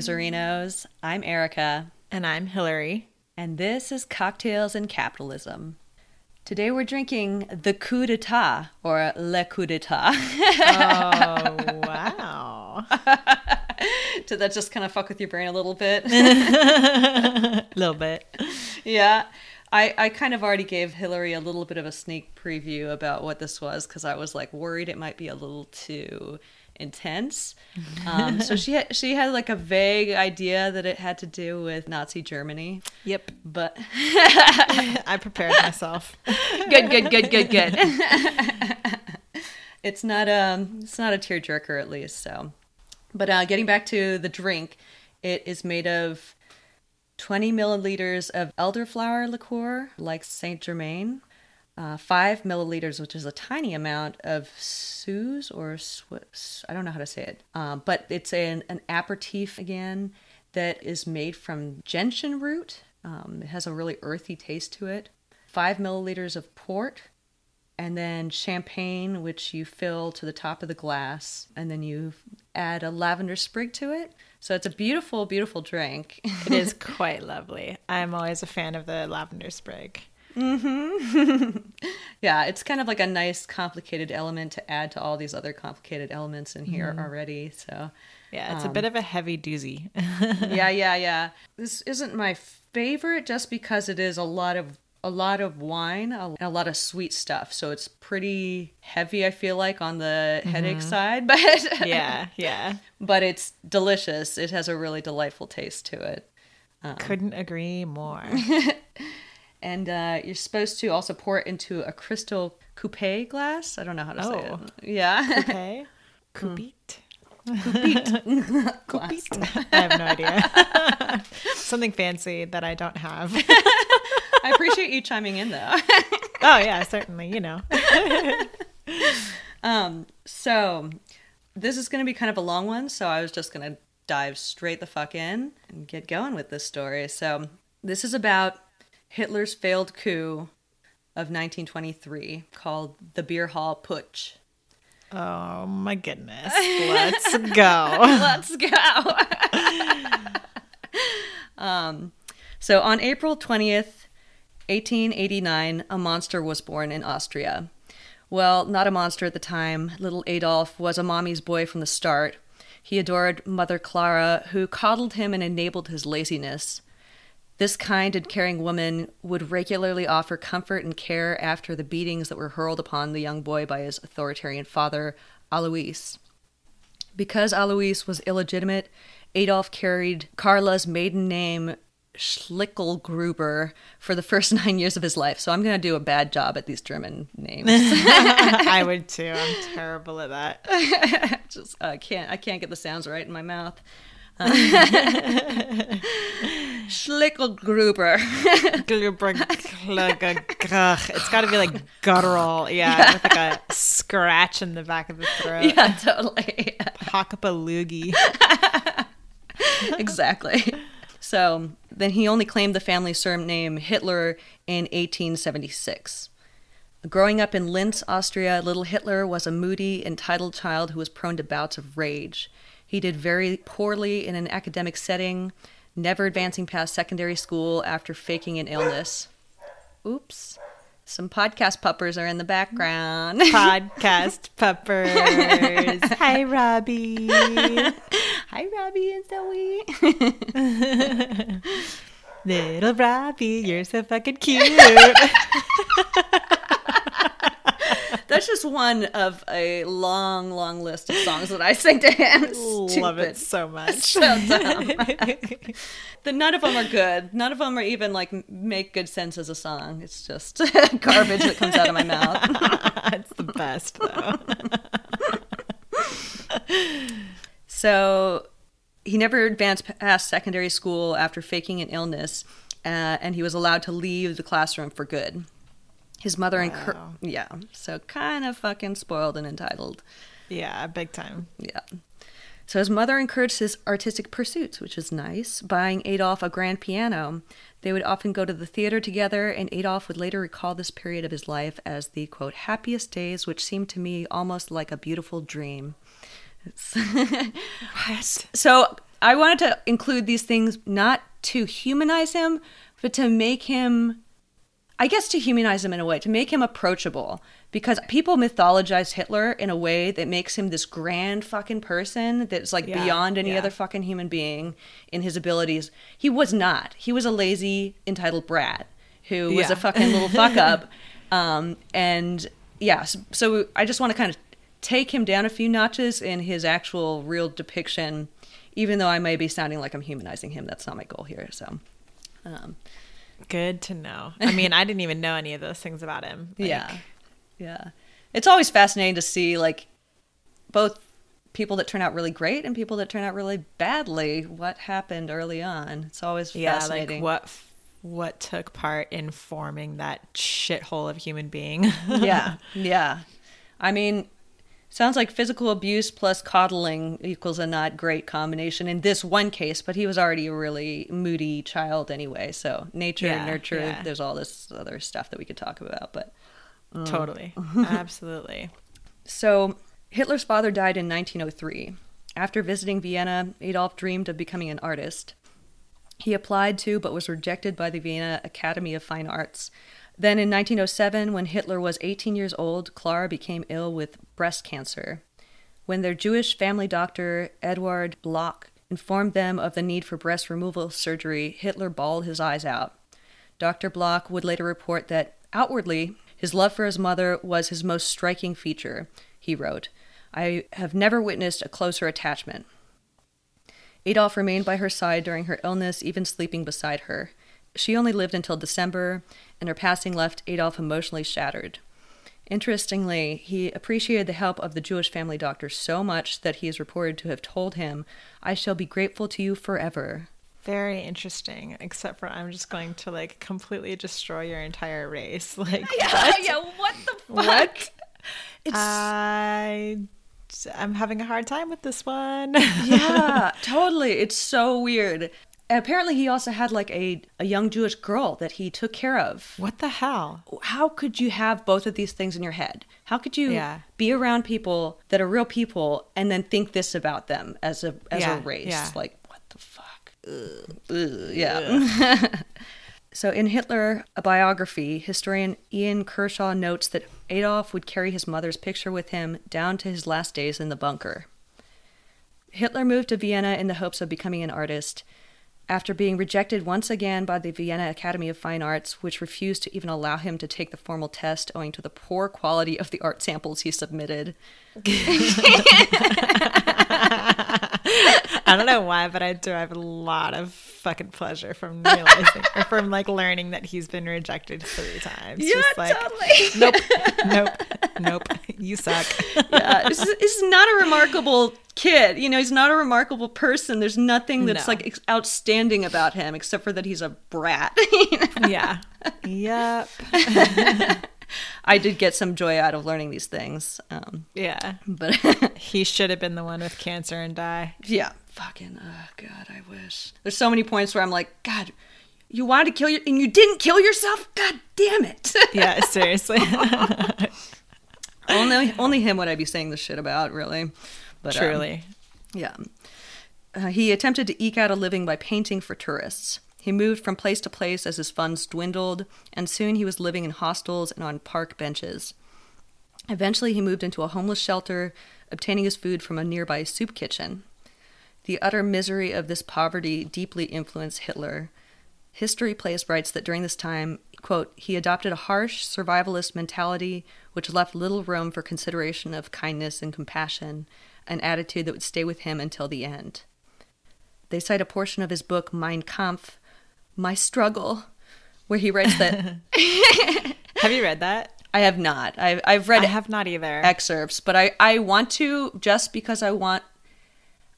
Boozerinos? I'm Erica, And I'm Hillary. and this is Cocktails and Capitalism. Today we're drinking the coup d'etat, or le coup d'etat. Oh, wow. Did that just kind of fuck with your brain a little bit? A little bit. yeah. I, I kind of already gave Hillary a little bit of a sneak preview about what this was because I was like worried it might be a little too intense. Um, so she had, she had like a vague idea that it had to do with Nazi Germany, Yep. but I prepared myself. good, good, good, good, good. it's not um it's not a tearjerker at least. So, but uh, getting back to the drink, it is made of 20 milliliters of elderflower liqueur, like Saint Germain. Uh, five milliliters, which is a tiny amount of Suze or Swiss. I don't know how to say it, um, but it's an, an aperitif again that is made from gentian root. Um, it has a really earthy taste to it. Five milliliters of port, and then champagne, which you fill to the top of the glass, and then you add a lavender sprig to it. So it's a beautiful, beautiful drink. It is quite lovely. I'm always a fan of the lavender sprig. Mm-hmm. yeah, it's kind of like a nice, complicated element to add to all these other complicated elements in here mm-hmm. already. So Yeah, it's a um, bit of a heavy doozy. yeah, yeah, yeah. This isn't my favorite just because it is a lot of a lot of wine and a lot of sweet stuff. So it's pretty heavy. I feel like on the mm-hmm. headache side, but yeah, yeah. but it's delicious. It has a really delightful taste to it. Um, Couldn't agree more. And uh, you're supposed to also pour it into a crystal coupe glass. I don't know how to say Oh. it. Yeah. Okay. Coupite. Coupite. I have no idea. Something fancy that I don't have. I appreciate you chiming in though. Oh, yeah, certainly. You know. Um, so this is going to be kind of a long one, so I was just going to dive straight the fuck in and get going with this story. So this is about Hitler's failed coup of 1923 called the Beer Hall Putsch. Oh, my goodness. Let's go. Let's go. um, so on April 20th, 1889, a monster was born in Austria. Well, not a monster at the time. Little Adolf was a mommy's boy from the start. He adored Mother Clara, who coddled him and enabled his laziness. This kind and caring woman would regularly offer comfort and care after the beatings that were hurled upon the young boy by his authoritarian father, Alois. Because Alois was illegitimate, Adolf carried Carla's maiden name Schlickelgruber for the first nine years of his life. So I'm going to do a bad job at these German names. I would too. I'm terrible at that. Just I can't I can't get the sounds right in my mouth. Schlickelgruber. it's got to be like guttural. Yeah, with like a scratch in the back of the throat. yeah, totally. Hock up a loogie. exactly. So then he only claimed the family surname Hitler in 1876. Growing up in Linz, Austria, little Hitler was a moody, entitled child who was prone to bouts of rage. He did very poorly in an academic setting, never advancing past secondary school after faking an illness. Oops. Some podcast puppers are in the background. Podcast puppers. Hi, Robbie. Hi, Robbie and Zoe. Little Robbie, you're so fucking cute. That's just one of a long, long list of songs that I sing to him. Love it so much. So the, none of them are good. None of them are even like make good sense as a song. It's just garbage that comes out of my mouth. it's the best, though. So he never advanced past secondary school after faking an illness, uh, and he was allowed to leave the classroom for good. His mother Wow. yeah, so kind of fucking spoiled and entitled. Yeah, big time. Yeah. So his mother encouraged his artistic pursuits, which is nice, buying Adolf a grand piano. They would often go to the theater together, and Adolf would later recall this period of his life as the quote happiest days, which seemed to me almost like a beautiful dream. What? so I wanted to include these things not to humanize him, but to make him, I guess, to humanize him in a way, to make him approachable. Because people mythologize Hitler in a way that makes him this grand fucking person that's like Yeah, beyond any yeah. other fucking human being in his abilities. He was not. He was a lazy, entitled brat who was Yeah. a fucking little fuck up. Um, and yeah, so, so I just want to kind of take him down a few notches in his actual real depiction, even though I may be sounding like I'm humanizing him. That's not my goal here. So, um, Good to know. I mean, I didn't even know any of those things about him. Like, yeah, yeah. It's always fascinating to see like both people that turn out really great and people that turn out really badly. What happened early on? It's always Yeah, fascinating. like what what took part in forming that shithole of human being. yeah, yeah. I mean, sounds like physical abuse plus coddling equals a not great combination in this one case, but he was already a really moody child anyway. So nature, Yeah, nurture, yeah. there's all this other stuff that we could talk about. But um, totally. Absolutely. so Hitler's father died in 1903. After visiting Vienna, Adolf dreamed of becoming an artist. He applied to, but was rejected by the Vienna Academy of Fine Arts. Then in 1907, when Hitler was 18 years old, Clara became ill with breast cancer. When their Jewish family doctor, Eduard Bloch, informed them of the need for breast removal surgery, Hitler bawled his eyes out. Dr. Bloch would later report that outwardly, his love for his mother was his most striking feature. He wrote, I have never witnessed a closer attachment. Adolf remained by her side during her illness, even sleeping beside her. She only lived until December, and her passing left Adolf emotionally shattered. Interestingly, he appreciated the help of the Jewish family doctor so much that he is reported to have told him, I shall be grateful to you forever. Very interesting. Except for I'm just going to like completely destroy your entire race. Like yeah, what the fuck? What? It's I I'm having a hard time with this one. yeah, totally. It's so weird. Apparently, he also had like a, a young Jewish girl that he took care of. what the hell? How could you have both of these things in your head? How could you Yeah. be around people that are real people and then think this about them as a as Yeah, a race? yeah. Like what the fuck? Ugh. Ugh, yeah. so in Hitler, a biography, historian Ian Kershaw notes that Adolf would carry his mother's picture with him down to his last days in the bunker. Hitler moved to Vienna in the hopes of becoming an artist. After being rejected once again by the Vienna Academy of Fine Arts, which refused to even allow him to take the formal test owing to the poor quality of the art samples he submitted. I don't know why, but I derive a lot of fucking pleasure from realizing or from like learning that he's been rejected three times. Just like, nope, nope, nope. You suck. yeah, this, is, this is not a remarkable kid. You know, he's not a remarkable person. There's nothing that's No. like ex- outstanding about him except for that he's a brat. yeah. Yep. I did get some joy out of learning these things. Um, Yeah. but He should have been the one with cancer and die. yeah, fucking, oh God, I wish. There's so many points where I'm like, God, you wanted to kill your, and you didn't kill yourself? God damn it. Yeah, seriously. only, only him would I be saying this shit about, really. But, um, Truly. Yeah. Uh, he attempted to eke out a living by painting for tourists. He moved from place to place as his funds dwindled, and soon he was living in hostels and on park benches. Eventually, he moved into a homeless shelter, obtaining his food from a nearby soup kitchen. The utter misery of this poverty deeply influenced Hitler. History Place writes that during this time, quote, he adopted a harsh survivalist mentality which left little room for consideration of kindness and compassion, an attitude that would stay with him until the end. They cite a portion of his book Mein Kampf, My Struggle, where he writes that Have you read that? I have not. I've, I've read I have not either. excerpts, but I, I want to just because I want.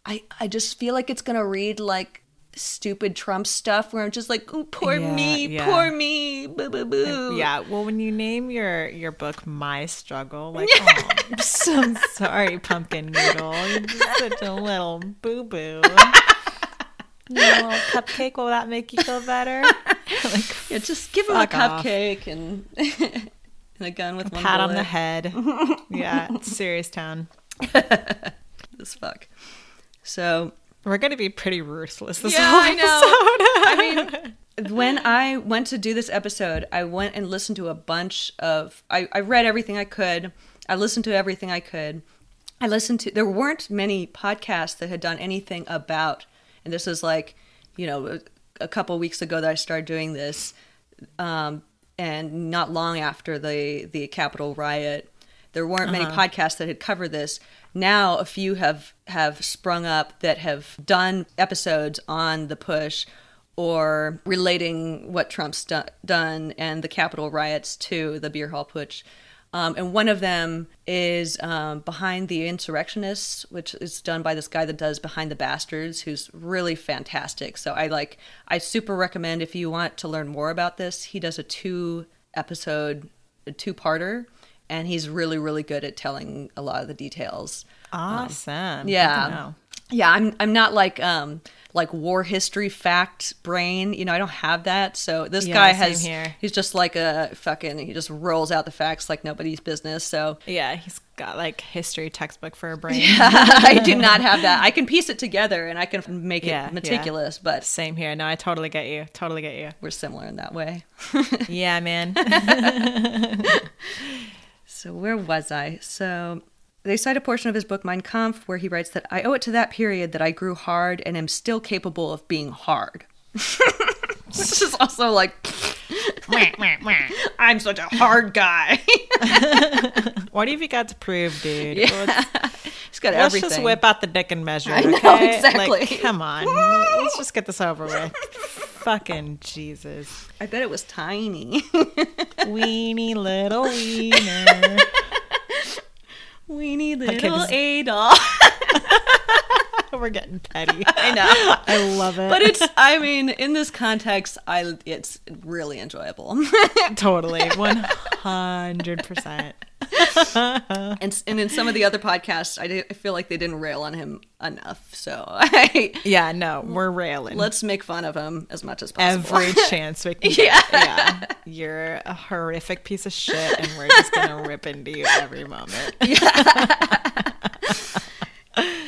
I I just feel like it's gonna read like stupid Trump stuff where I'm just like, oh, poor Yeah, me, yeah. poor me, boo boo boo. Yeah, well, when you name your your book "My Struggle," like, oh, I'm so sorry, Pumpkin Noodle, you're just such a little boo boo. Little cupcake, will that make you feel better? like, Yeah, just give him a off. cupcake and, and a gun with one pat on the head. Yeah, serious town. This fuck. So We're going to be pretty ruthless this Yeah, whole I know. episode. I mean, when I went to do this episode, I went and listened to a bunch of. I, I read everything I could. I listened to everything I could. I listened to. There weren't many podcasts that had done anything about. And this was like, you know, a, a couple weeks ago that I started doing this, um, and not long after the the Capitol riot, there weren't many podcasts that had covered this. Now a few have have sprung up that have done episodes on the putsch or relating what Trump's do- done and the Capitol riots to the beer hall putsch. Um, and one of them is um, Behind the Insurrectionists, which is done by this guy that does Behind the Bastards, who's really fantastic. So I like, I super recommend if you want to learn more about this. He does a two episode, a two parter, and he's really, really good at telling a lot of the details. awesome. Good to Yeah. Yeah, I'm I'm not like um like war history fact brain. You know, I don't have that. So this Yeah, guy has here. he's just like a fucking he just rolls out the facts like nobody's business. So Yeah, he's got like history textbook for a brain. I do not have that. I can piece it together and I can make it Yeah, yeah. meticulous, but Same here. No, I totally get you. Totally get you. we're similar in that way. Yeah, man. So where was I? So they cite a portion of his book Mein Kampf where he writes that I owe it to that period that I grew hard and am still capable of being hard. Which is also like I'm such a hard guy. what have you got to prove, dude? Yeah. Let's, He's got let's everything. just whip out the dick and measure. I know, okay? exactly. Like, come on. Let's just get this over with. Fucking Jesus. I bet it was tiny. Weeny little wiener. Okay, little this- Adolf. We're getting petty. I know. I love it. But it's I mean, in this context, I it's really enjoyable. totally 100%. and and in some of the other podcasts, I, di- I feel like they didn't rail on him enough. So I, Yeah, no, we're railing. let's make fun of him as much as possible. every chance we can Yeah. Yeah. You're a horrific piece of shit and we're just gonna rip into you every moment.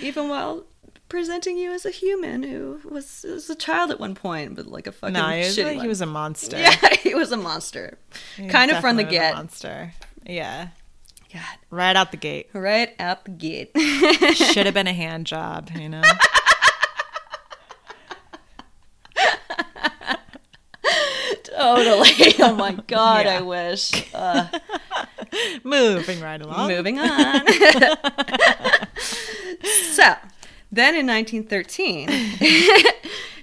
even while presenting you as a human who was, was a child at one point, but like a fucking No, he was, shitty like, he was a monster. yeah, he was a monster, He kind of from the get. monster. Yeah. God, Right out the gate. right out the gate. Should have been a hand job, you know? totally. Oh my god, Yeah. I wish. Uh, Moving right along. Moving on. so, then in 1913,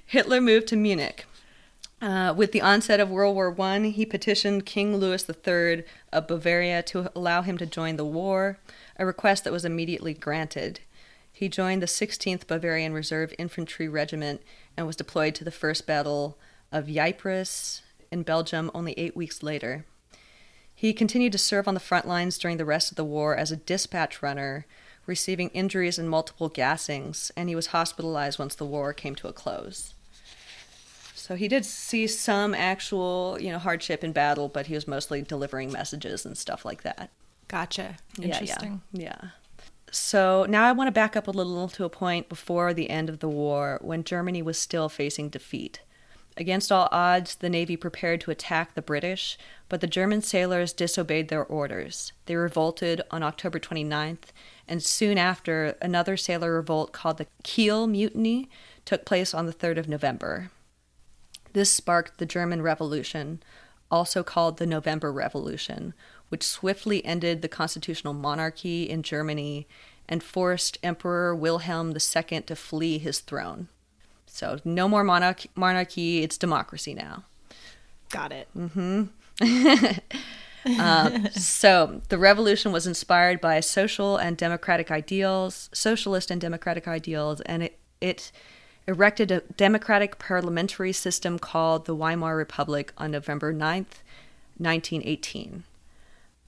Hitler moved to Munich. Uh, with the onset of World War I, he petitioned King Louis III of Bavaria to allow him to join the war, a request that was immediately granted. He joined the 16th Bavarian Reserve Infantry Regiment and was deployed to the First Battle of Ypres in Belgium only eight weeks later. He continued to serve on the front lines during the rest of the war as a dispatch runner, receiving injuries and multiple gassings, and he was hospitalized once the war came to a close. So he did see some actual, you know, hardship in battle, but he was mostly delivering messages and stuff like that. Gotcha. Yeah, yeah, Interesting. Yeah. So now I want to back up a little to a point before the end of the war when Germany was still facing defeat. Against all odds, the Navy prepared to attack the British, but the German sailors disobeyed their orders. They revolted on October 29th, and soon after, another sailor revolt called the Kiel Mutiny took place on the 3rd of November. This sparked the German Revolution, also called the November Revolution, which swiftly ended the constitutional monarchy in Germany and forced Emperor Wilhelm II to flee his throne. So, no more monarch- monarchy, it's democracy now. Got it. mm-hmm So, the revolution was inspired by social and democratic ideals, socialist and democratic ideals, and it, it erected a democratic parliamentary system called the Weimar Republic on November 9th, 1918.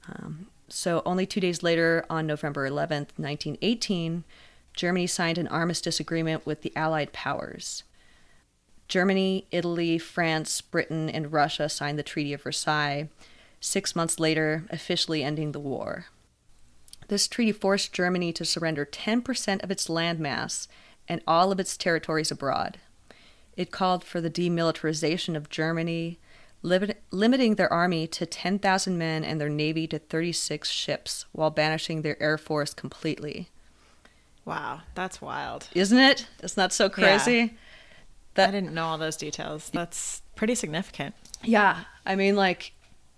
Um, so, only two days later, on November 11th, 1918, Germany signed an armistice agreement with the Allied powers. Germany, Italy, France, Britain, and Russia signed the Treaty of Versailles, six months later, officially ending the war. This treaty forced Germany to surrender 10% of its landmass and all of its territories abroad. It called for the demilitarization of Germany, limit- limiting their army to 10,000 men and their navy to 36 ships, while banishing their air force completely. Wow, that's wild. Isn't it? It's not that so crazy. I didn't know all those details. That's pretty significant. Yeah, I mean, like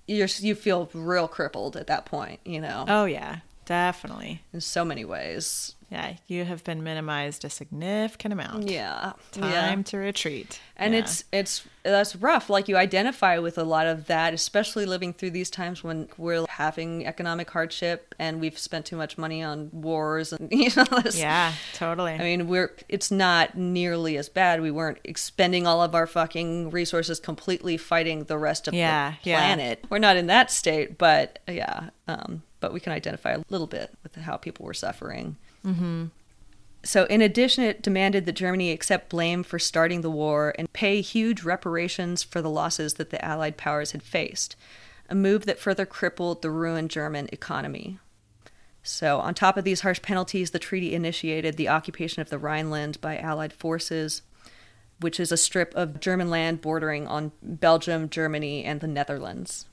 you're you feel real crippled at that point, you know, Oh yeah, definitely. in so many ways. Yeah, you have been minimized a significant amount. Yeah, Time yeah. to retreat. And Yeah. it's it's that's rough. Like you identify with a lot of that, especially living through these times when we're having economic hardship and we've spent too much money on wars and you know. This, yeah, totally. I mean, we're it's not nearly as bad. We weren't expending all of our fucking resources completely fighting the rest of Yeah, the yeah. planet. We're not in that state, but yeah, um, but we can identify a little bit with how people were suffering. Mm-hmm. So, in addition, it demanded that Germany accept blame for starting the war and pay huge reparations for the losses that the Allied powers had faced, a move that further crippled the ruined German economy. So, on top of these harsh penalties, the treaty initiated the occupation of the Rhineland by Allied forces, which is a strip of German land bordering on Belgium, Germany, and the Netherlands.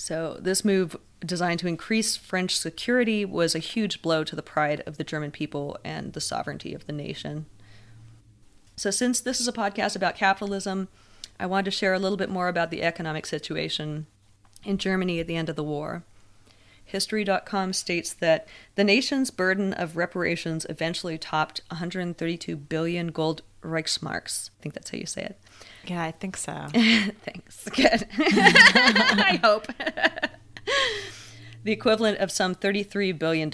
So, this move, designed to increase French security, was a huge blow to the pride of the German people and the sovereignty of the nation. So, since this is a podcast about capitalism, I wanted to share a little bit more about the economic situation in Germany at the end of the war. History.com states that the nation's burden of reparations eventually topped 132 billion gold Reichsmarks. I think that's how you say it. Yeah, I think so. Thanks. Good. I hope. the equivalent of some $33 billion.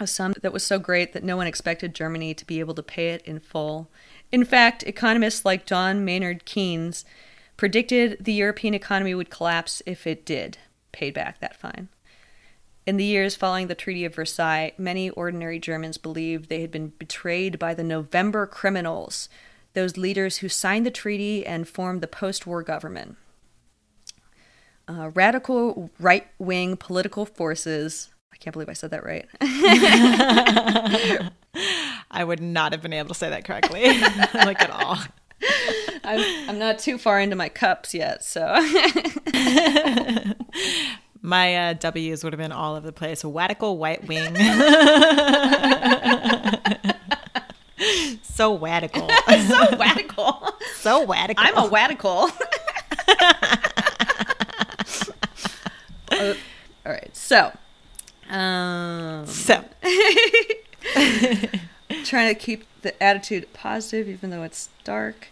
A sum that was so great that no one expected Germany to be able to pay it in full. In fact, economists like John Maynard Keynes predicted the European economy would collapse if it did pay back that fine. In the years following the Treaty of Versailles, many ordinary Germans believed they had been betrayed by the November criminals, those leaders who signed the treaty and formed the post war government. Uh, radical right wing political forces. I can't believe I said that right. I would not have been able to say that correctly, like at all. I'm, I'm not too far into my cups yet, so. My uh, W's would have been all over the place. Radical white wing. So radical. so radical. So radical. I'm a radical. Uh, all right, so. Um, so trying to keep the attitude positive even though it's dark.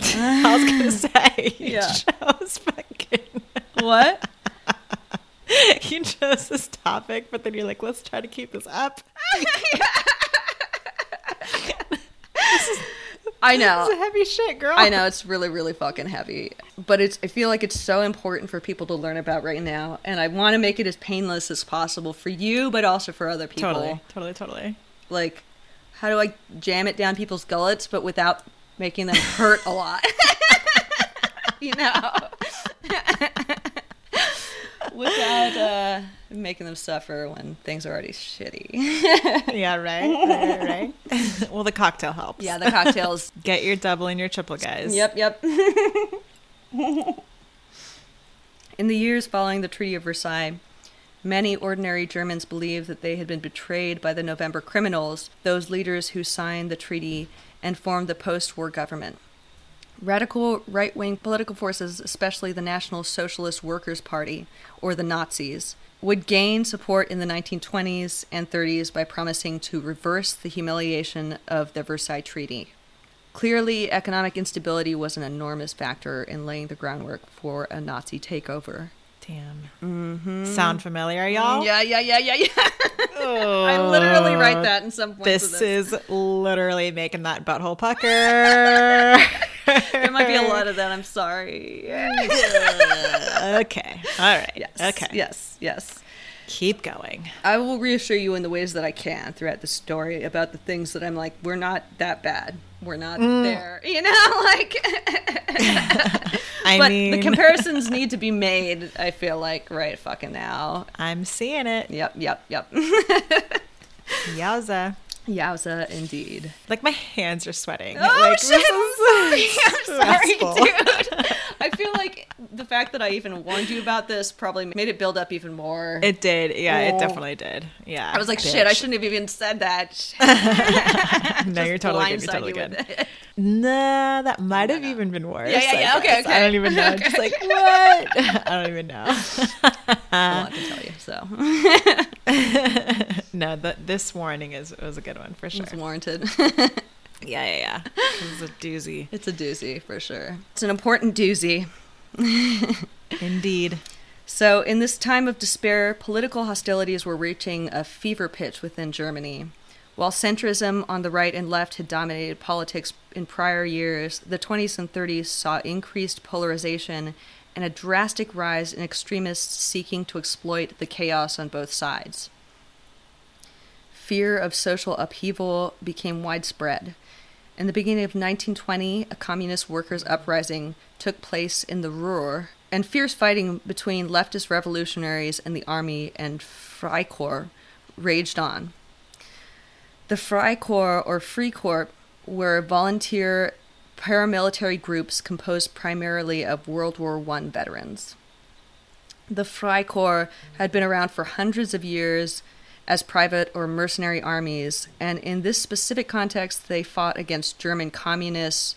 I was gonna say you Yeah. chose fucking What? you chose this topic, but then you're like, let's try to keep this up. I know. It's heavy shit, girl. I know it's really really fucking heavy, but it's I feel like it's so important for people to learn about right now and I want to make it as painless as possible for you but also for other people. Totally, totally, totally. Like how do I jam it down people's gullets but without making them hurt a lot? you know. without uh making them suffer when things are already shitty. Yeah, right, right, right. well, the cocktail helps. yeah, the cocktails Get your double and your triple, guys. Yep, yep. In the years following the Treaty of Versailles, many ordinary Germans believed that they had been betrayed by the November criminals, those leaders who signed the treaty and formed the post war government. Radical right wing political forces, especially the National Socialist Workers' Party, or the Nazis, would gain support in the 1920s and 30s by promising to reverse the humiliation of the Versailles Treaty. Clearly, economic instability was an enormous factor in laying the groundwork for a Nazi takeover. Damn. Mm-hmm. Sound familiar, y'all? Yeah, yeah, yeah, yeah, yeah. Oh, I literally write that in some This this. is literally making that butthole pucker. There might be a lot of that. I'm sorry. okay. All right. Yes. Okay. Yes. Yes. Keep going. I will reassure you in the ways that I can throughout the story about the things that I'm like, we're not that bad. We're not Mm. there. You know, like. I but mean, the comparisons need to be made. I feel like right fucking now. I'm seeing it. Yep. Yep. Yep. Yowza. Yowza, indeed. Like my hands are sweating. Oh like, shit! I'm sorry, I'm sorry, dude. I feel like the fact that I even warned you about this probably made it build up even more. It did. Yeah, Oh. it definitely did. Yeah. I was like, shit! I shouldn't have even said that. No, you're totally good. You're totally you good. Nah, that might have even been worse. Yeah, yeah, yeah, okay, guess. I don't even know. Just like what? I don't even know. Well, I can tell you. So no, the, this warning is was a good one for sure. it's warranted. Yeah, yeah, yeah. It's a doozy. it's a doozy for sure. It's an important doozy. Indeed. So, in this time of despair, political hostilities were reaching a fever pitch within Germany. While centrism on the right and left had dominated politics in prior years, the 20s and 30s saw increased polarization and a drastic rise in extremists seeking to exploit the chaos on both sides. Fear of social upheaval became widespread. In the beginning of 1920, a communist workers' uprising took place in the Ruhr, and fierce fighting between leftist revolutionaries and the army and Freikorps raged on. The Freikorps or Freikorps were volunteer paramilitary groups composed primarily of World War I veterans. The Freikorps had been around for hundreds of years as private or mercenary armies, and in this specific context, they fought against German communists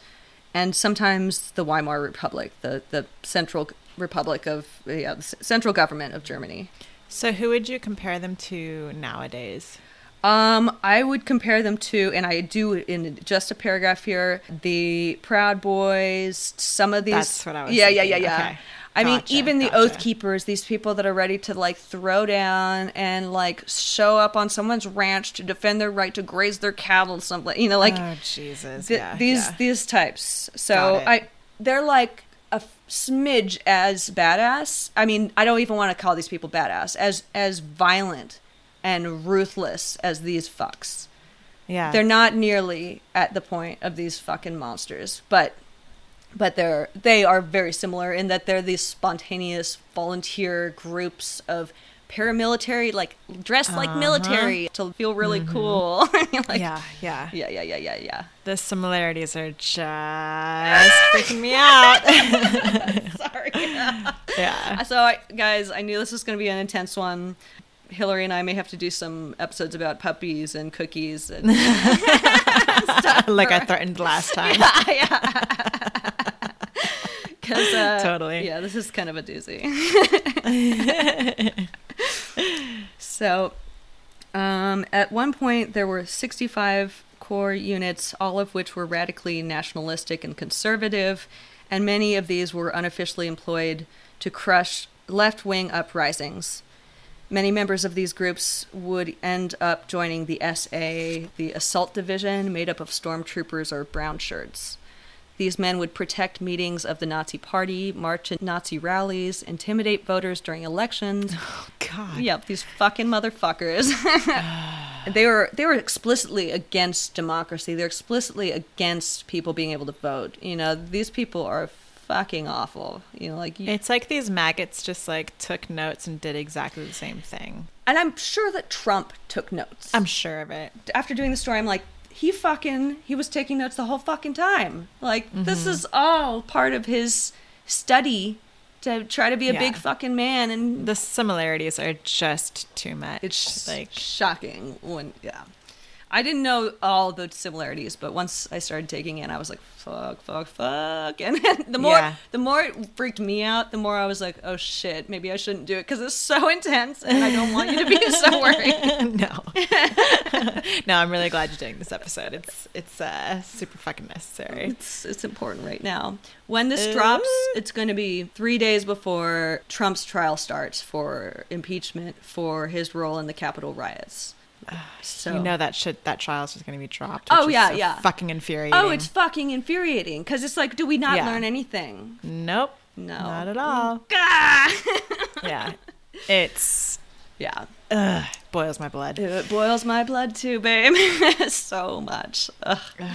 and sometimes the Weimar Republic, the, the Central Republic of, yeah, the central government of Germany. So, who would you compare them to nowadays? Um, I would compare them to, and I do in just a paragraph here, the Proud Boys, some of these. That's what I was Yeah, yeah, yeah, yeah. Okay. I mean, Gotcha, even the. Oath Keepers, these people that are ready to like throw down and like show up on someone's ranch to defend their right to graze their cattle, something you know, like oh Jesus, th- yeah, these yeah. these types. So I they're like a f- smidge as badass. I mean, I don't even want to call these people badass as as violent and ruthless as these fucks. yeah. They're not nearly at the point of these fucking monsters, but but they're they are very similar in that they're these spontaneous volunteer groups of paramilitary like dressed like uh-huh. military to feel really mm-hmm. cool. like, yeah, yeah, yeah, yeah, yeah, yeah, yeah. The similarities are just freaking me out. Sorry. yeah. Uh, so, I, guys, I knew this was going to be an intense one. Hillary and I may have to do some episodes about puppies and cookies and stuff. like I threatened last time. Because uh, Totally. yeah, this is kind of a doozy. so, um, at one point, there were 65 core units, all of which were radically nationalistic and conservative, and many of these were unofficially employed to crush left wing uprisings. Many members of these groups would end up joining the SA, the assault division, made up of stormtroopers or brown shirts. These men would protect meetings of the Nazi Party, march at Nazi rallies, intimidate voters during elections. Oh God. Yep, these fucking motherfuckers. they were they were explicitly against democracy. They're explicitly against people being able to vote. You know, these people are fucking awful. You know, like you, It's like these maggots just like took notes and did exactly the same thing. and I'm sure that Trump took notes. I'm sure of it. after doing the story, I'm like, he fucking he was taking notes the whole fucking time. Like Mm-hmm. this is all part of his study to try to be a Yeah. big fucking man, and The similarities are just too much. it's like shocking when yeah. I didn't know all the similarities, but once I started taking it, I was like, "Fuck, fuck, fuck!" And the more, Yeah. the more it freaked me out, the more I was like, "Oh shit, maybe I shouldn't do it because it's so intense, and I don't want you to be so worried." no. no, I'm really glad you're doing this episode. It's it's uh, super fucking necessary. It's it's important right now. When this Uh. drops, it's going to be three days before Trump's trial starts for impeachment for his role in the Capitol riots. So You know that shit. That trial's just going to be dropped. Oh, yeah, so yeah. Fucking infuriating. oh, it's fucking infuriating because it's like, do we not Yeah. learn anything? nope. No, Not at all. Yeah. It's yeah, ugh, boils my blood. it boils my blood too, babe, so much. Ugh.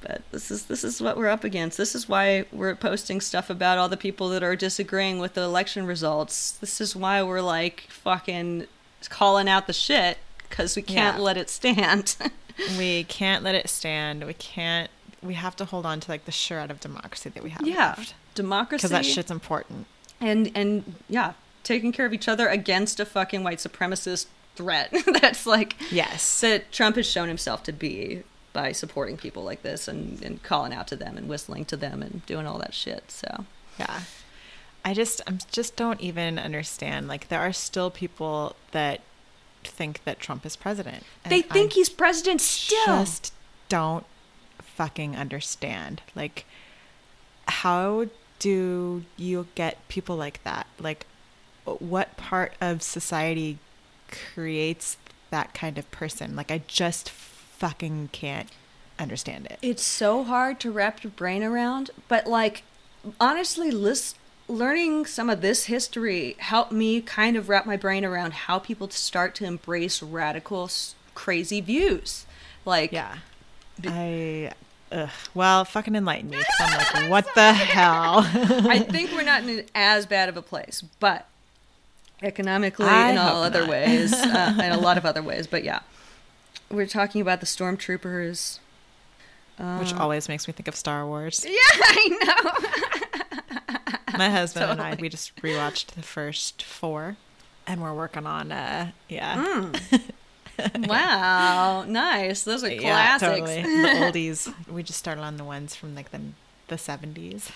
But this is this is what we're up against. This is why we're posting stuff about all the people that are disagreeing with the election results. This is why we're like fucking calling out the shit because we can't Yeah. let it stand. we can't let it stand. We can't. We have to hold on to like the shred of democracy that we have yeah, left democracy. because that shit's important. and and yeah, taking care of each other against a fucking white supremacist threat. That's like Yes. that Trump has shown himself to be by supporting people like this and, and calling out to them and whistling to them and doing all that shit. So Yeah. I just I'm just don't even understand. Like there are still people that think that Trump is president. and they think I he's president still. just don't fucking understand. Like how do you get people like that? Like what part of society creates that kind of person? Like I just fucking can't understand it. It's so hard to wrap your brain around, but like honestly, lis- learning some of this history helped me kind of wrap my brain around how people start to embrace radical, crazy views. Like, Yeah. I ugh. well, fucking enlighten me. I'm like, what the hell? I think we're not in as bad of a place, but economically I in all other not. ways, uh, in a lot of other ways. But yeah, we're talking about the stormtroopers. Which always makes me think of Star Wars. Yeah, I know. My husband and I, we just rewatched the first four, and we're working on, uh, yeah, Mm. wow, nice. Those are yeah, classics. totally. The oldies. We just started on the ones from like the the seventies.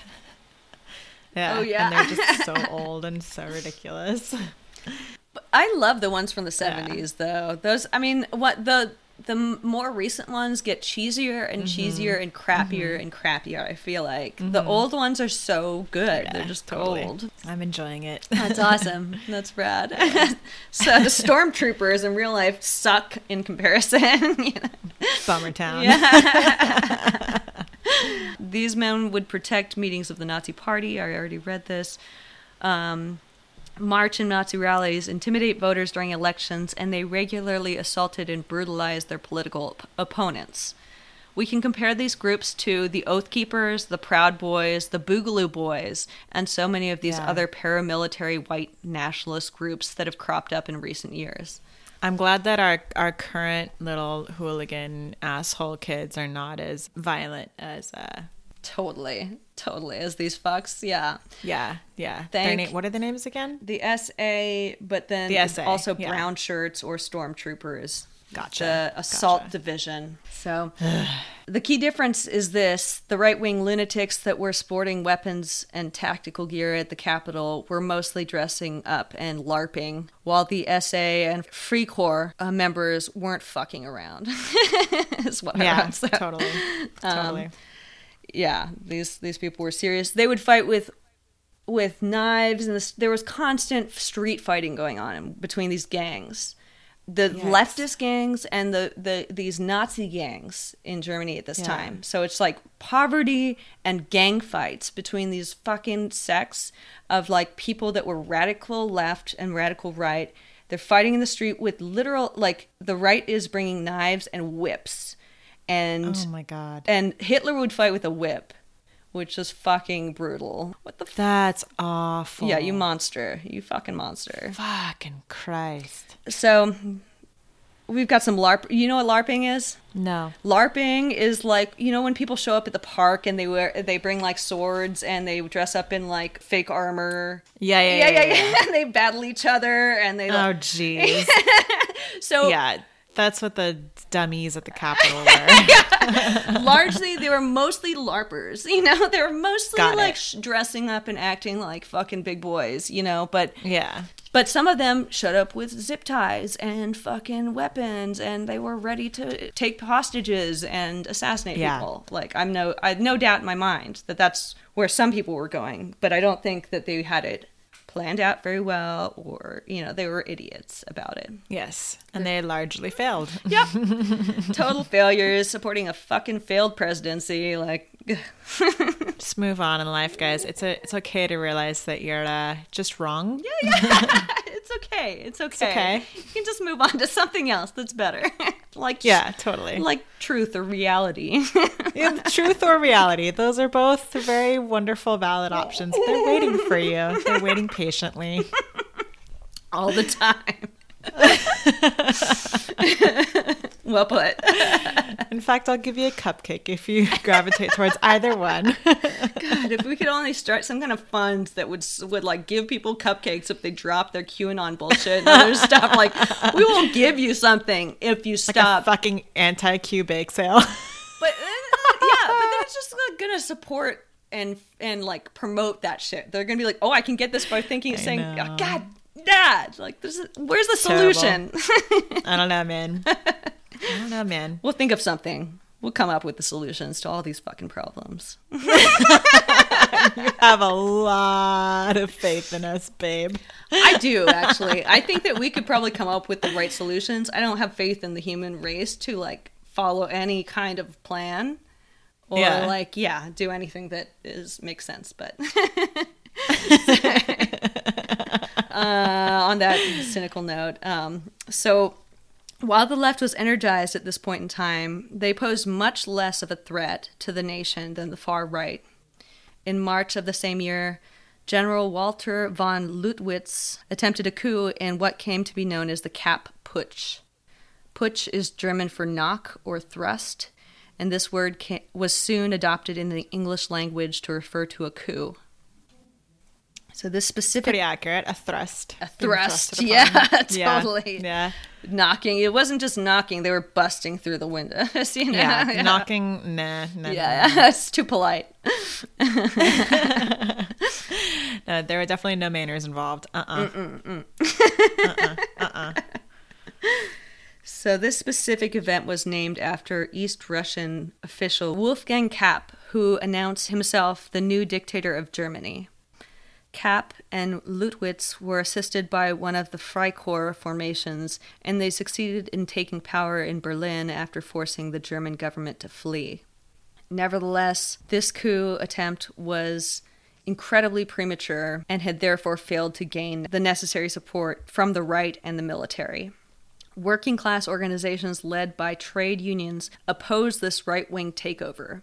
Yeah. Oh, yeah. And they're just so old and so ridiculous. I love the ones from the Yeah. 70s though. Those I mean, what the the more recent ones get cheesier and Mm-hmm. cheesier and crappier and crappier, I feel like. The old ones are so good. They're just totally. gold. I'm enjoying it. That's awesome. That's rad. so the stormtroopers in real life suck in comparison. you know? Bummer town. These men would protect meetings of the Nazi Party. I already read this. Um, march in Nazi rallies, intimidate voters during elections, and they regularly assaulted and brutalized their political op- opponents. We can compare these groups to the Oath Keepers, the Proud Boys, the Boogaloo Boys, and so many of these Yeah. other paramilitary white nationalist groups that have cropped up in recent years. I'm glad that our our current little hooligan asshole kids are not as violent as uh Totally, totally. As these fucks, yeah. yeah, yeah. Their Thank- na- what are the names again? The SA, but then The SA, also yeah. brown shirts or stormtroopers. Gotcha, The assault gotcha. division. So the key difference is this the right wing lunatics that were sporting weapons and tactical gear at the Capitol were mostly dressing up and LARPing, while the SA and Free Corps uh, members weren't fucking around. is what I Yeah, wrote. So, totally, Um, totally. Yeah, these these people were serious. They would fight with with knives, and this, there was constant street fighting going on between these gangs, the Yes. leftist gangs and the the these Nazi gangs in Germany at this Yeah. time. So it's like poverty and gang fights between these fucking sects of like people that were radical left and radical right. They're fighting in the street with literal like the right is bringing knives and whips. And oh my god, and Hitler would fight with a whip, which is fucking brutal. What the? F- that's awful. yeah, you monster, you fucking monster. fucking Christ. So we've got some LARP. You know what LARPing is? No. LARPing is like you know when people show up at the park and they wear they bring like swords and they dress up in like fake armor. Yeah, yeah, Yeah, yeah. yeah, yeah. and they battle each other and they. Oh jeez. so yeah, that's what the dummies at the Capitol were. largely they were mostly larpers you know they were mostly Got like sh- dressing up and acting like fucking big boys you know but yeah. but some of them showed up with zip ties and fucking weapons and they were ready to take hostages and assassinate Yeah. people like i'm no i no doubt in my mind that that's where some people were going but i don't think that they had it planned out very well or you know they were idiots about it Yes, and they largely failed. Yep. Total failures, supporting a fucking failed presidency. Like, Just move on in life, guys. It's a it's okay to realize that you're uh, just wrong. it's okay. It's okay. okay. You can just move on to something else that's better. like, Yeah, totally. Like truth or reality. Yeah, truth or reality. Those are both very wonderful, valid options. They're waiting for you. They're waiting patiently. All the time. well put. In fact, I'll give you a cupcake if you gravitate towards either one. God, if we could only start some kind of fund that would would like give people cupcakes if they drop their QAnon bullshit and other stuff. Like, we will give you something if you Like stop. a fucking anti-Q bake sale. but uh, yeah, but then it's just like, gonna support and and like promote that shit. They're gonna be like, oh, I can get this by thinking, saying, oh, God, Dad, like, this is, where's the solution? I don't know, man. I don't know, man. we'll think of something. We'll come up with the solutions to all these fucking problems. You have a lot of faith in us, babe. I do actually. I think that we could probably come up with the right solutions. I don't have faith in the human race to like follow any kind of plan or Yeah. like yeah, do anything that is makes sense. But on that cynical note, um, so while the left was energized at this point in time, they posed much less of a threat to the nation than the far right. In March of the same year, General Walter von Lüttwitz attempted a coup in what came to be known as the Kapp Putsch. Putsch is German for knock or thrust, and this word was soon adopted in the English language to refer to a coup. So this specific Pretty accurate. A thrust. a thrust, yeah. Yeah. totally. Yeah. knocking, it wasn't just knocking; they were busting through the windows. You know? Yeah. Knocking. Nah. nah Yeah, yeah, it's too polite. No, there were definitely no manners involved. Uh. uh So this specific event was named after East Prussian official Wolfgang Kapp, who announced himself the new dictator of Germany. Kapp and Lüttwitz were assisted by one of the Freikorps formations, and they succeeded in taking power in Berlin after forcing the German government to flee. Nevertheless, this coup attempt was incredibly premature and had therefore failed to gain the necessary support from the right and the military. Working class organizations led by trade unions opposed this right wing takeover.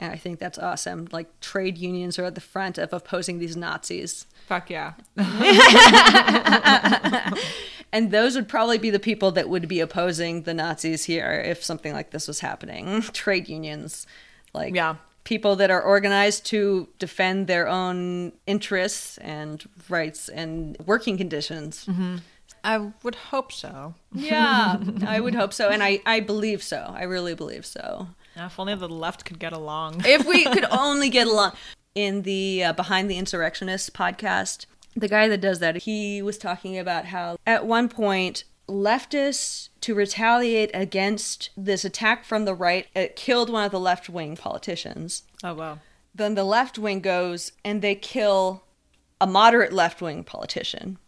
And I think that's awesome. Like, trade unions are at the front of opposing these Nazis. Fuck yeah. And those would probably be the people that would be opposing the Nazis here if something like this was happening. Trade unions. Like, Yeah. people that are organized to defend their own interests and rights and working conditions. Mm-hmm. I would hope so. Yeah, I would hope so. And I, I believe so. I really believe so. If only the left could get along. If we could only get along. In the uh, Behind the Insurrectionists podcast, the guy that does that, he was talking about how at one point, leftists, to retaliate against this attack from the right, it killed one of the left wing politicians. Oh wow. Then the left wing goes and they kill a moderate left wing politician.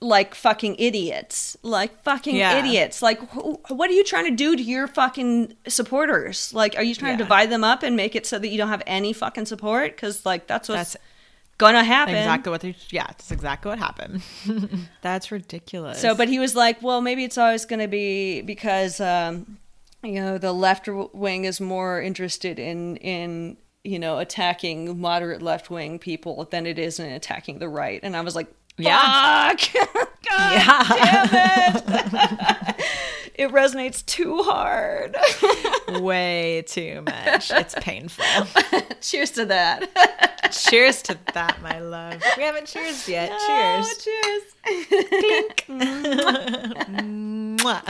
Like fucking idiots. Like fucking Yeah. idiots. Like, wh- what are you trying to do to your fucking supporters? Like, are you trying to Yeah. divide them up and make it so that you don't have any fucking support? Because, like, that's what's That's gonna happen. exactly what. They, yeah, that's exactly what happened. that's ridiculous. So, but he was like, well, maybe it's always going to be because, um, you know, the left wing is more interested in, in, you know, attacking moderate left wing people than it is in attacking the right. And I was like, Yeah. Fuck! God Yeah. damn it! it resonates too hard. way too much. It's painful. Cheers to that. cheers to that, my love. We haven't cheers yet. Cheers. Cheers. Mwah.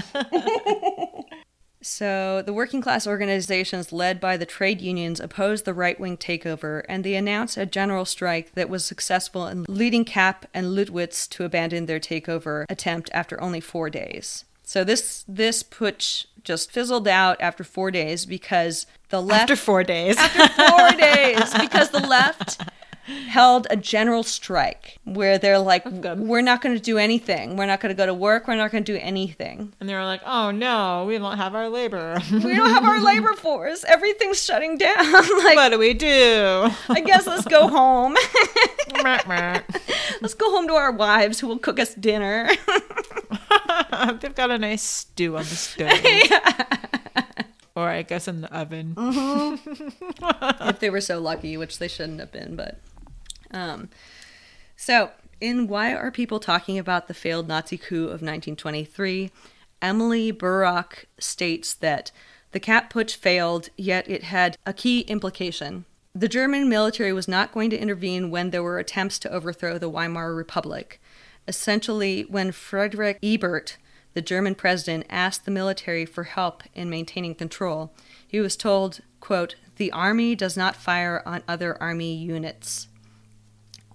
So, the working class organizations led by the trade unions opposed the right wing takeover, and they announced a general strike that was successful in leading Kapp and Lüttwitz to abandon their takeover attempt after only four days. So this this putsch just fizzled out after four days because the left After four days. after four days because the left held a general strike where they're like, we're not going to do anything. We're not going to go to work. We're not going to do anything. And they're like, oh no, we don't have our labor. We don't have our labor force. Everything's shutting down. like, what do we do? I guess let's go home. Let's go home to our wives who will cook us dinner. They've got a nice stew on the stove. Or I guess in the oven. Mm-hmm. if they were so lucky, which they shouldn't have been, but um so in why are people talking about the failed Nazi coup of 1923? Emily Burrock states that the Kapp Putsch failed, yet it had a key implication. The German military was not going to intervene when there were attempts to overthrow the Weimar Republic. Essentially, when Friedrich Ebert, the German president, asked the military for help in maintaining control, he was told, quote, the army does not fire on other army units.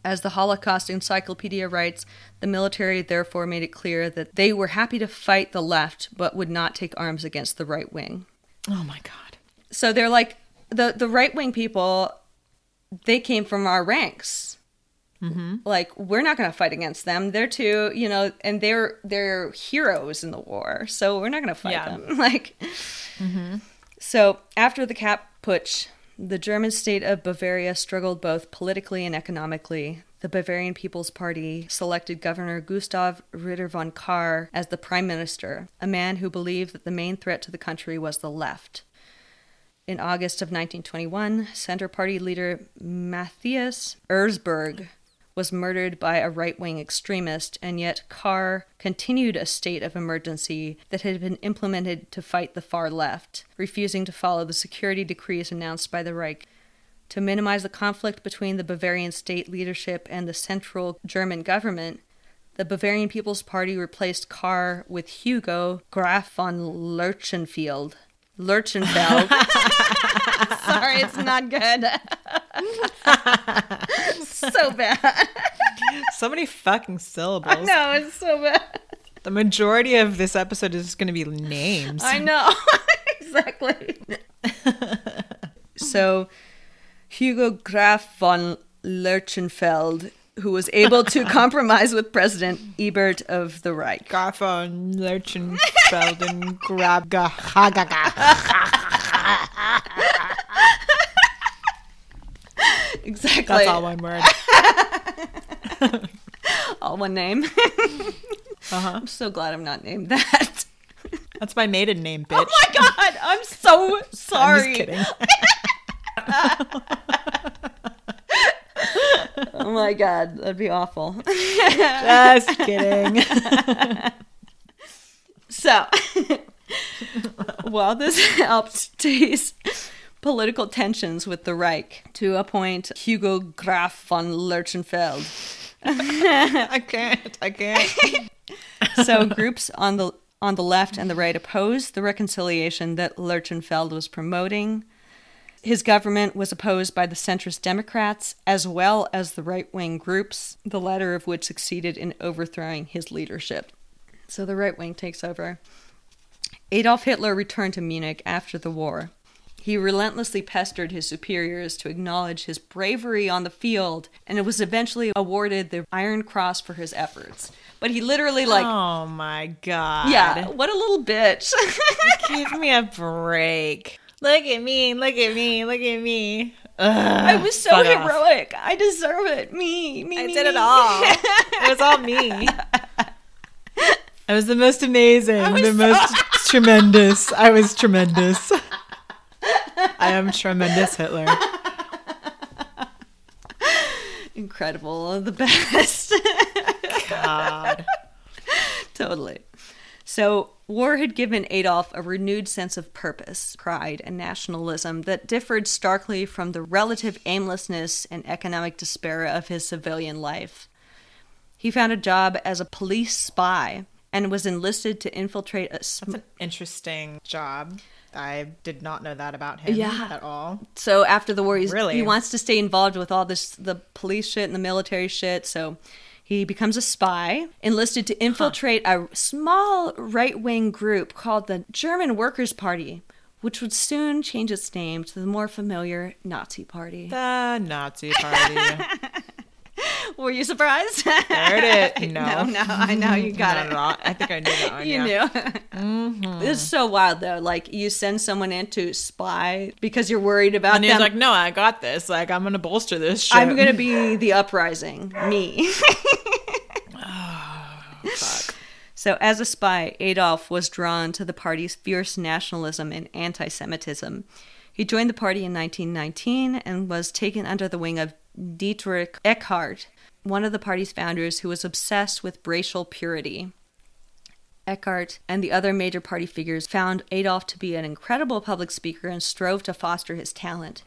As the Holocaust Encyclopedia writes, the military therefore made it clear that they were happy to fight the left, but would not take arms against the right wing. Oh my god. So they're like the the right wing people. They came from our ranks. Mm-hmm. Like we're not going to fight against them. They're too, you know, and they're they're heroes in the war. So we're not going to fight Yeah. them. Like, so after the Kapp Putsch, the German state of Bavaria struggled both politically and economically. The Bavarian People's Party selected Governor Gustav Ritter von Kahr as the prime minister, a man who believed that the main threat to the country was the left. In August of 1921, Center Party leader Matthias Erzberg was murdered by a right wing extremist, and yet Kahr continued a state of emergency that had been implemented to fight the far left, refusing to follow the security decrees announced by the Reich. To minimize the conflict between the Bavarian state leadership and the central German government, the Bavarian People's Party replaced Kahr with Hugo Graf von Lerchenfeld. Lerchenfeld. Sorry, it's not good. so bad. So many fucking syllables. No, it's so bad. The majority of this episode is going to be names. I know. exactly. so, Hugo Graf von Lerchenfeld, who was able to compromise with President Ebert of the Reich. Garfon, Lurchenfelden, Grabga, Hagaga. Exactly. That's all one word. All one name. Uh-huh. I'm so glad I'm not named that. That's my maiden name, bitch. Oh my god, I'm so I'm sorry. just kidding. Oh my god, that'd be awful. just kidding. So, while this helped to ease political tensions with the Reich to appoint Hugo Graf von Lerchenfeld, I can't. I can't. so groups on the on the left and the right opposed the reconciliation that Lerchenfeld was promoting. His government was opposed by the centrist Democrats as well as the right wing groups, the latter of which succeeded in overthrowing his leadership. So the right wing takes over. Adolf Hitler returned to Munich after the war. He relentlessly pestered his superiors to acknowledge his bravery on the field and it was eventually awarded the Iron Cross for his efforts. But he literally, like, oh my god. yeah, what a little bitch. Give me a break. Look at me. Look at me. Look at me. Ugh, I was so fuck off. heroic. I deserve it. Me, me, I me, did it all. it was all me. I was the most amazing, the so- most tremendous. I was tremendous. I am tremendous Hitler. Incredible. The best. God. totally. So, war had given Adolf a renewed sense of purpose, pride, and nationalism that differed starkly from the relative aimlessness and economic despair of his civilian life. He found a job as a police spy and was enlisted to infiltrate a sm- That's an interesting job. I did not know that about him Yeah. at all. so after the war he's, Really? he wants to stay involved with all this the police shit and the military shit so he becomes a spy enlisted to infiltrate a small right-wing group called the german workers party which would soon change its name to the more familiar nazi party The Nazi party. were you surprised Heard it. No. no no i know you got it. I think I knew that one. you yeah. knew mm-hmm. this is so wild though like you send someone in to spy because you're worried about And he's them like, no, I got this. Like, I'm going to bolster this shit. I'm gonna be the uprising, me. Oh, fuck. so, as a spy, Adolf was drawn to the party's fierce nationalism and anti Semitism. He joined the party in 1919 and was taken under the wing of Dietrich Eckart, one of the party's founders who was obsessed with racial purity. Eckart and the other major party figures found Adolf to be an incredible public speaker and strove to foster his talent.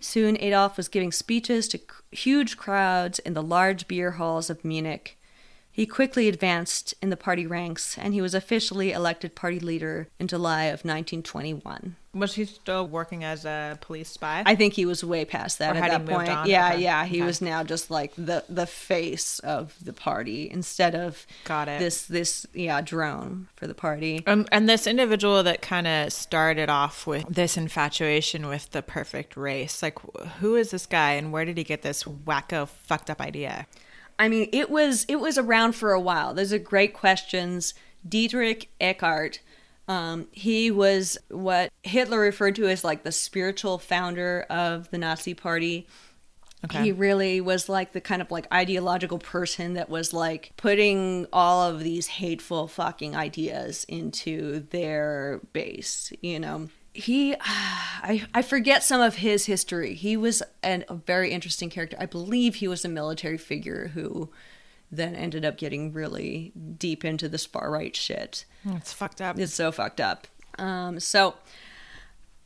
Soon, Adolf was giving speeches to huge crowds in the large beer halls of Munich. He quickly advanced in the party ranks, and he was officially elected party leader in July of 1921. Was he still working as a police spy? I think he was way past that Or at that point. Yeah, Okay. yeah, he Okay. was now just like the the face of the party instead of Got it. this this yeah drone for the party. Um, and this individual that kind of started off with this infatuation with the perfect race, like who is this guy and where did he get this wacko fucked up idea? I mean, it was it was around for a while. Those are great questions. Dietrich Eckart, um, he was what Hitler referred to as like the spiritual founder of the Nazi Party. Okay. He really was like the kind of like ideological person that was like putting all of these hateful fucking ideas into their base, you know. He I I forget some of his history. He was an, a very interesting character. I believe he was a military figure who then ended up getting really deep into this far right shit. It's fucked up. It's so fucked up. Um, so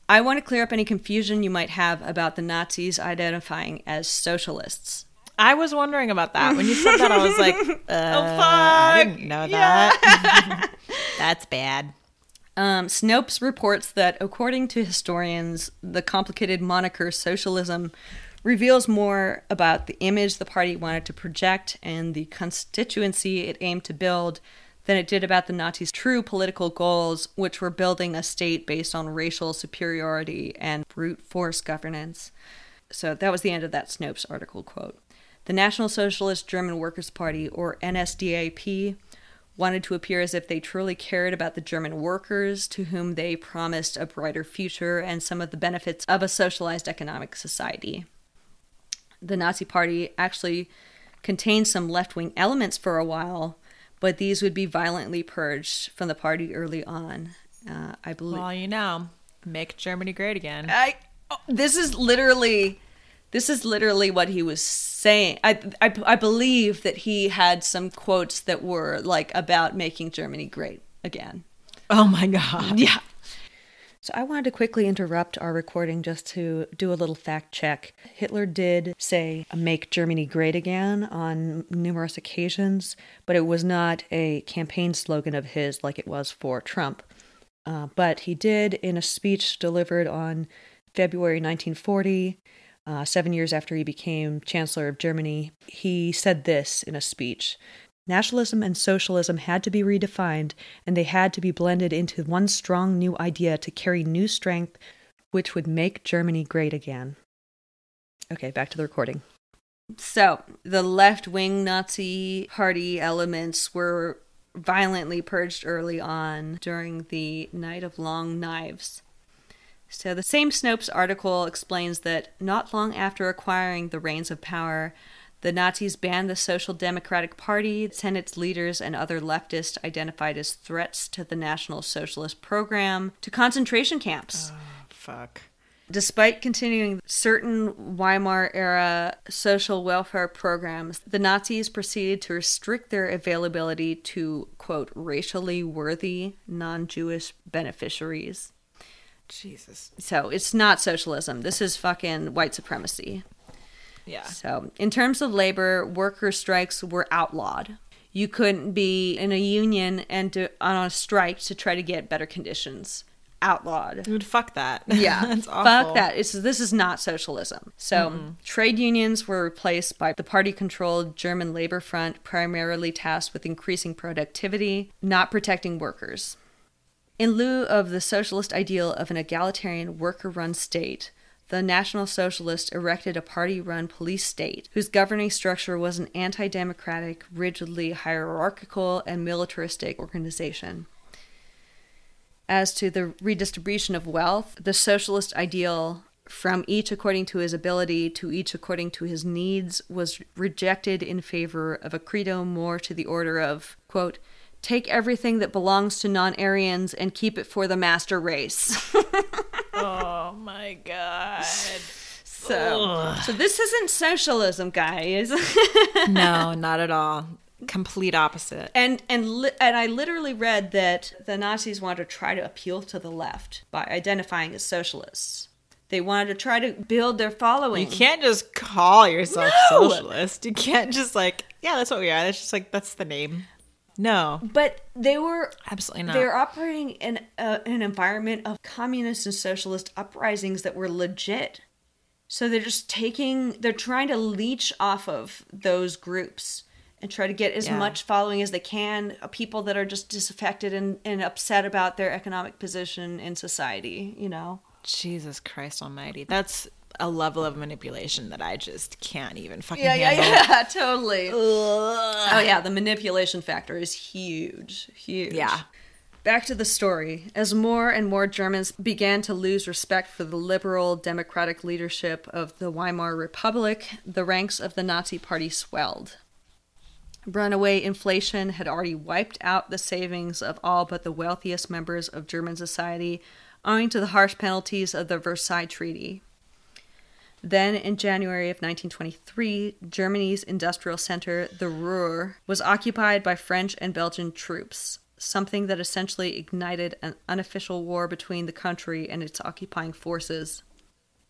I want to clear up any confusion you might have about the Nazis identifying as socialists. I was wondering about that. When you said that, I was like, uh, fuck. I didn't know that. That's bad. Um, Snopes reports that, according to historians, the complicated moniker socialism reveals more about the image the party wanted to project and the constituency it aimed to build than it did about the Nazis' true political goals, which were building a state based on racial superiority and brute force governance. So that was the end of that Snopes article quote. The National Socialist German Workers' Party, or NSDAP, wanted to appear as if they truly cared about the German workers, to whom they promised a brighter future and some of the benefits of a socialized economic society. The Nazi Party actually contained some left wing elements for a while, but these would be violently purged from the party early on. Uh, I believe. Well, you know, make Germany great again. I oh, this is literally this is literally what he was saying. I, I I believe that he had some quotes that were like about making Germany great again. Oh my god. Yeah. So I wanted to quickly interrupt our recording just to do a little fact check. Hitler did say make Germany great again on numerous occasions, but it was not a campaign slogan of his like it was for Trump. Uh, but he did in a speech delivered on February 1940, uh, seven years after he became Chancellor of Germany. He said this in a speech Nationalism and socialism had to be redefined, and they had to be blended into one strong new idea to carry new strength, which would make Germany great again. Okay, back to the recording. So, the left wing Nazi party elements were violently purged early on during the Night of Long Knives. So, the same Snopes article explains that not long after acquiring the reins of power, the Nazis banned the Social Democratic Party, sent its leaders and other leftists identified as threats to the National Socialist program to concentration camps. Ah, fuck. Despite continuing certain Weimar era social welfare programs, the Nazis proceeded to restrict their availability to, quote, racially worthy non Jewish beneficiaries. Jesus. So it's not socialism. This is fucking white supremacy. Yeah. So, in terms of labor, worker strikes were outlawed. You couldn't be in a union and to, on a strike to try to get better conditions. Outlawed. Dude, fuck that. Yeah, That's awful. fuck that. It's this is not socialism. So trade unions were replaced by the party-controlled German labor front, primarily tasked with increasing productivity, not protecting workers. In lieu of the socialist ideal of an egalitarian worker-run state, the National Socialists erected a party-run police state whose governing structure was an anti-democratic, rigidly hierarchical, and militaristic organization. As to the redistribution of wealth, the socialist ideal from each according to his ability to each according to his needs was rejected in favor of a credo more to the order of, quote, take everything that belongs to non Aryans and keep it for the master race. Oh my god. so, so this isn't socialism, guys. no, not at all. complete opposite. And and li- and I literally read that the Nazis wanted to try to appeal to the left by identifying as socialists. They wanted to try to build their following. You can't just call yourself No! socialist. You can't just like, yeah, that's what we are. That's just like that's the name. No, But they were absolutely not. they're operating in a, an environment of communist and socialist uprisings that were legit. So they're just taking they're trying to leech off of those groups and try to get as Yeah. much following as they can people that are just disaffected and, and upset about their economic position in society, you know. Jesus Christ Almighty. That's a level of manipulation that I just can't even fucking Yeah, yeah, handle. yeah, totally. Oh yeah, the manipulation factor is huge, huge. Yeah. Back to the story. As more and more Germans began to lose respect for the liberal democratic leadership of the Weimar Republic, the ranks of the Nazi Party swelled. Runaway inflation had already wiped out the savings of all but the wealthiest members of German society, owing to the harsh penalties of the Versailles Treaty. Then, in January of 1923, Germany's industrial center, the Ruhr, was occupied by French and Belgian troops, something that essentially ignited an unofficial war between the country and its occupying forces.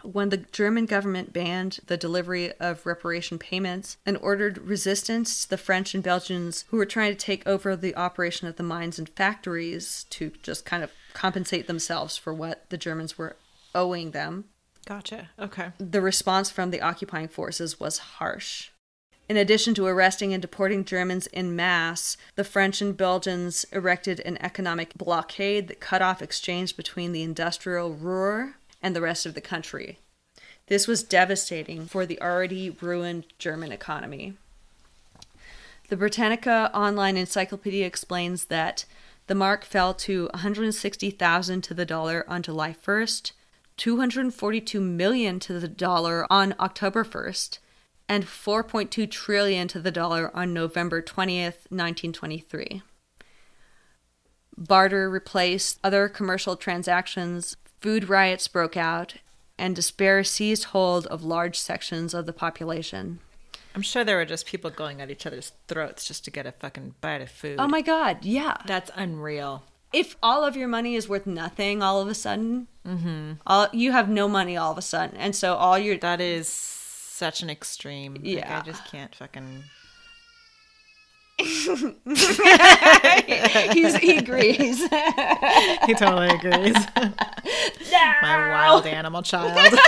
When the German government banned the delivery of reparation payments and ordered resistance to the French and Belgians who were trying to take over the operation of the mines and factories to just kind of compensate themselves for what the Germans were owing them, Gotcha. Okay. the response from the occupying forces was harsh. In addition to arresting and deporting Germans in mass, the French and Belgians erected an economic blockade that cut off exchange between the industrial Ruhr and the rest of the country. This was devastating for the already ruined German economy. The Britannica online encyclopedia explains that the mark fell to 160,000 to the dollar on July 1st, 242 million to the dollar on October 1st, and 4.2 trillion to the dollar on November 20th, 1923. Barter replaced other commercial transactions, food riots broke out, and despair seized hold of large sections of the population. I'm sure there were just people going at each other's throats just to get a fucking bite of food. Oh my god, yeah. That's unreal. If all of your money is worth nothing all of a sudden, mm-hmm. all, you have no money all of a sudden, and so all your That is such an extreme. Like, Yeah. I just can't fucking. he's, he agrees. He totally agrees. My wild animal child.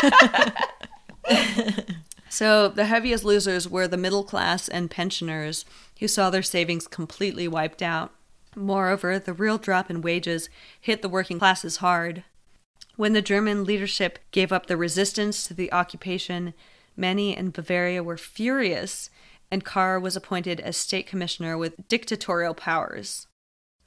so the heaviest losers were the middle class and pensioners, who saw their savings completely wiped out. Moreover, the real drop in wages hit the working classes hard. When the German leadership gave up the resistance to the occupation, many in Bavaria were furious, and Kahr was appointed as state commissioner with dictatorial powers.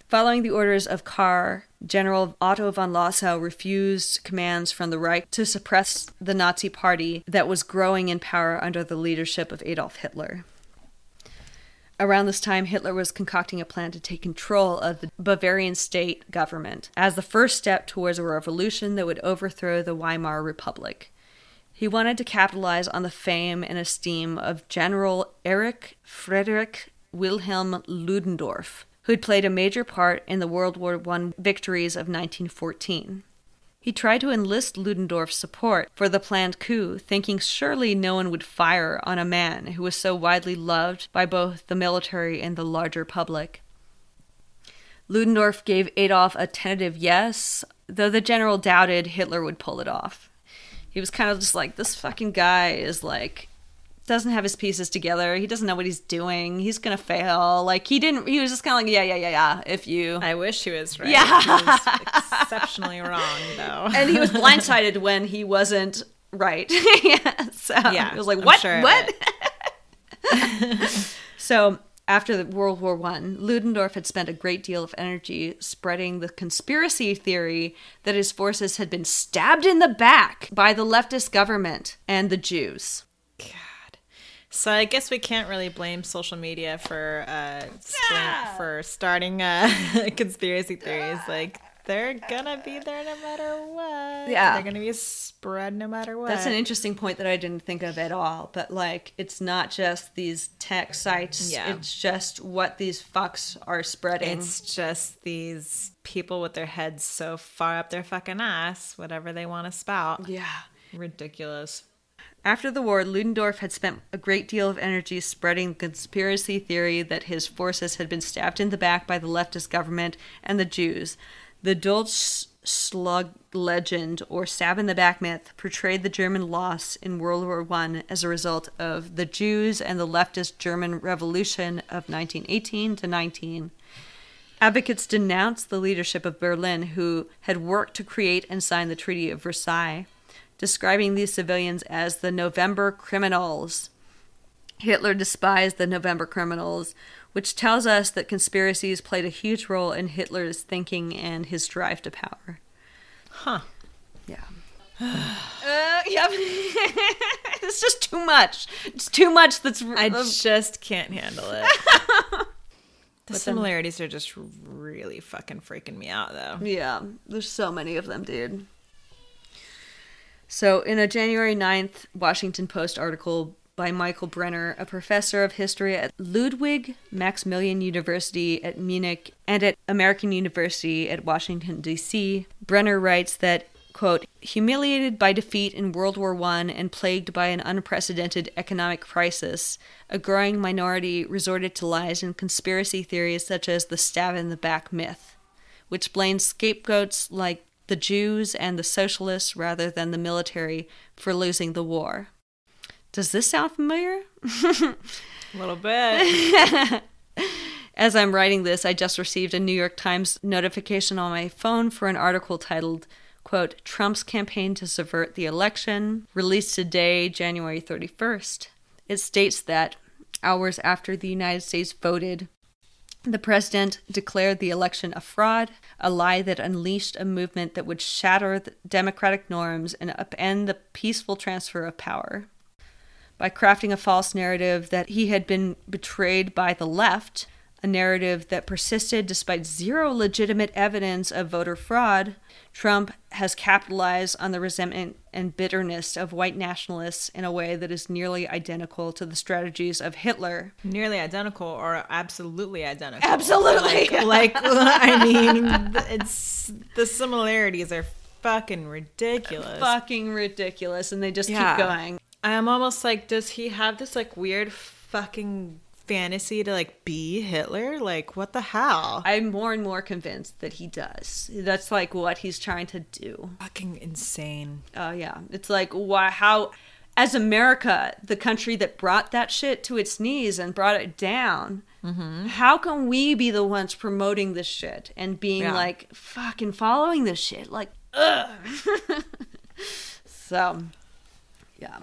Following the orders of Kahr, General Otto von Lossow refused commands from the Reich to suppress the Nazi Party that was growing in power under the leadership of Adolf Hitler. Around this time, Hitler was concocting a plan to take control of the Bavarian state government as the first step towards a revolution that would overthrow the Weimar Republic. He wanted to capitalize on the fame and esteem of General Erich Friedrich Wilhelm Ludendorff, who had played a major part in the World War I victories of 1914. He tried to enlist Ludendorff's support for the planned coup, thinking surely no one would fire on a man who was so widely loved by both the military and the larger public. Ludendorff gave Adolf a tentative yes, though the general doubted Hitler would pull it off. He was kind of just like, this fucking guy is like, doesn't have his pieces together. He doesn't know what he's doing. He's gonna fail. Like he didn't. He was just kind of like, yeah, yeah, yeah, yeah. If you I wish he was right. Yeah. He was exceptionally wrong, though. and he was blindsided when he wasn't right. yeah, so Yeah, he was like, "What? sure what?" so after the World War One, Ludendorff had spent a great deal of energy spreading the conspiracy theory that his forces had been stabbed in the back by the leftist government and the Jews. So I guess we can't really blame social media for uh, Yeah. for starting uh, conspiracy theories. Like they're gonna be there no matter what. Yeah. they're gonna be spread no matter what. That's an interesting point that I didn't think of at all. But like, it's not just these tech sites. Yeah. It's just what these fucks are spreading. It's just these people with their heads so far up their fucking ass, whatever they want to spout. yeah. Ridiculous. After the war, Ludendorff had spent a great deal of energy spreading the conspiracy theory that his forces had been stabbed in the back by the leftist government and the Jews. The Dulce Slug legend, or stab in the back myth, portrayed the German loss in World War I as a result of the Jews and the leftist German Revolution of 1918 to 19. Advocates denounced the leadership of Berlin, who had worked to create and sign the Treaty of Versailles, describing these civilians as the November criminals. Hitler despised the November criminals, which tells us that conspiracies played a huge role in Hitler's thinking and his drive to power. Huh. Yeah. uh, yep. it's just too much. It's too much that's. I just can't handle it. the similarities are just really fucking freaking me out, though. Yeah, there's so many of them, dude. So, in a January 9th Washington Post article by Michael Brenner, a professor of history at Ludwig Maximilian University at Munich and at American University at Washington, D.C., Brenner writes that, quote, humiliated by defeat in World War I and plagued by an unprecedented economic crisis, a growing minority resorted to lies and conspiracy theories such as the stab in the back myth which blames scapegoats like the Jews and the socialists rather than the military for losing the war. Does this sound familiar? A little bit. As I'm writing this, I just received a New York Times notification on my phone for an article titled, quote, Trump's campaign to subvert the election, released today, January 31st. It states that hours after the United States voted, the president declared the election a fraud, a lie that unleashed a movement that would shatter democratic norms and upend the peaceful transfer of power. By crafting a false narrative that he had been betrayed by the left, a narrative that persisted despite zero legitimate evidence of voter fraud, Trump has capitalized on the resentment and bitterness of white nationalists in a way that is nearly identical to the strategies of Hitler. Nearly identical or absolutely identical. Absolutely. Like, like I mean, it's the similarities are fucking ridiculous. Fucking ridiculous, and they just Yeah. keep going. I'm almost like, does he have this like weird fucking fantasy to like be Hitler? Like, what the hell? I'm more and more convinced that he does. That's like what he's trying to do. fucking insane. Oh yeah, it's like why how as America, the country that brought that shit to its knees and brought it down, mm-hmm. how can we be the ones promoting this shit and being Yeah. like fucking following this shit? Like, ugh. so, yeah.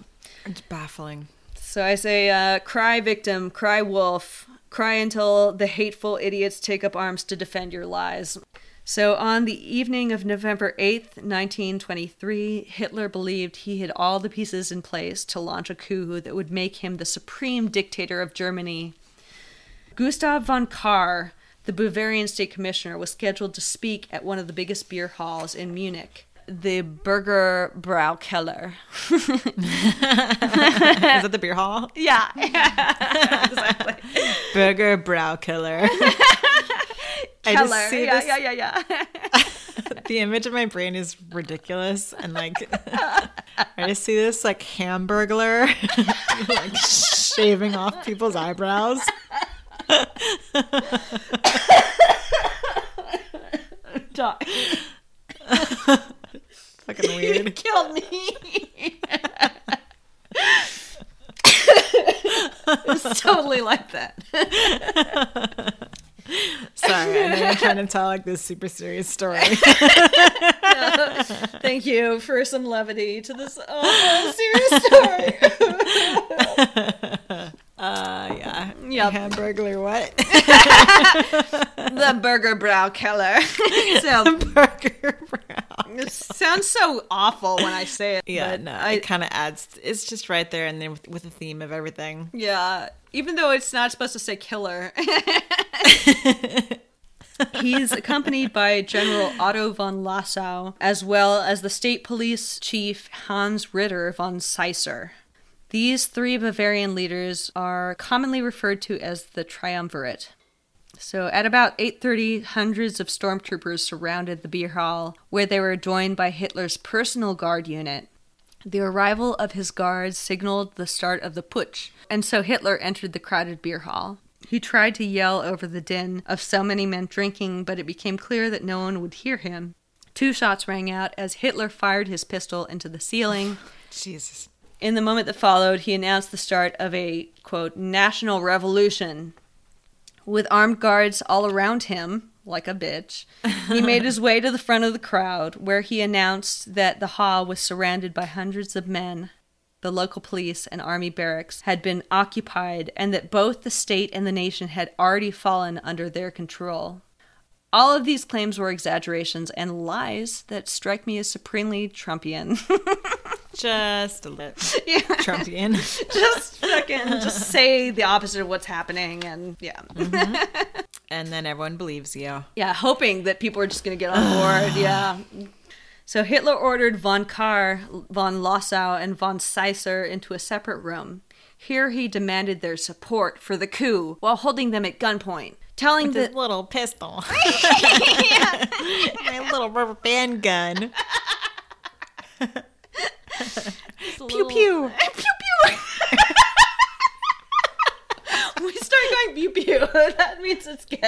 It's baffling. So I say, uh, cry victim, cry wolf, cry until the hateful idiots take up arms to defend your lies. So on the evening of November 8th, 1923, Hitler believed he had all the pieces in place to launch a coup that would make him the supreme dictator of Germany. Gustav von Kahr, the Bavarian state commissioner, was scheduled to speak at one of the biggest beer halls in Munich, the Burger Braukeller. Is it the beer hall? yeah, exactly. Burger brow killer. I Keller. just see yeah, this. yeah, yeah, yeah. The image in my brain is ridiculous, and like I just see this like hamburglar like shaving off people's eyebrows. Doc, Fucking you weird. killed me. it's totally like that. Sorry, I know you're trying to tell like this super serious story. Thank you for some levity to this uh, serious story. Uh, yeah. Yep. Hamburglar what? the Burger Brow Keller. so Burger brow. It sounds so awful when I say it. Yeah, but no, I, it kind of adds. It's just right there, and then with, with the theme of everything. yeah. Even though it's not supposed to say killer. He's accompanied by General Otto von Lossow, as well as the state police chief Hans Ritter von Seisser. These three Bavarian leaders are commonly referred to as the Triumvirate. So at about 8:30, hundreds of stormtroopers surrounded the beer hall, where they were joined by Hitler's personal guard unit. The arrival of his guards signaled the start of the putsch, and so Hitler entered the crowded beer hall. He tried to yell over the din of so many men drinking, but it became clear that no one would hear him. Two shots rang out as Hitler fired his pistol into the ceiling. Jesus. In the moment that followed, he announced the start of a, quote, national revolution. With armed guards all around him, like a bitch, he made his way to the front of the crowd, where he announced that the hall was surrounded by hundreds of men. The local police and army barracks had been occupied, and that both the state and the nation had already fallen under their control. All of these claims were exaggerations and lies that strike me as supremely Trumpian. Just a little yeah. Trumpian. just fucking just say the opposite of what's happening and yeah mm-hmm. and then everyone believes you. yeah hoping that people are just gonna get on board yeah so hitler ordered von Kahr, von Lossow, and von Seisser into a separate room here he demanded their support for the coup while holding them at gunpoint telling This the little pistol. My little rubber band gun. pew pew. pew pew. We start going pew pew. That means it's good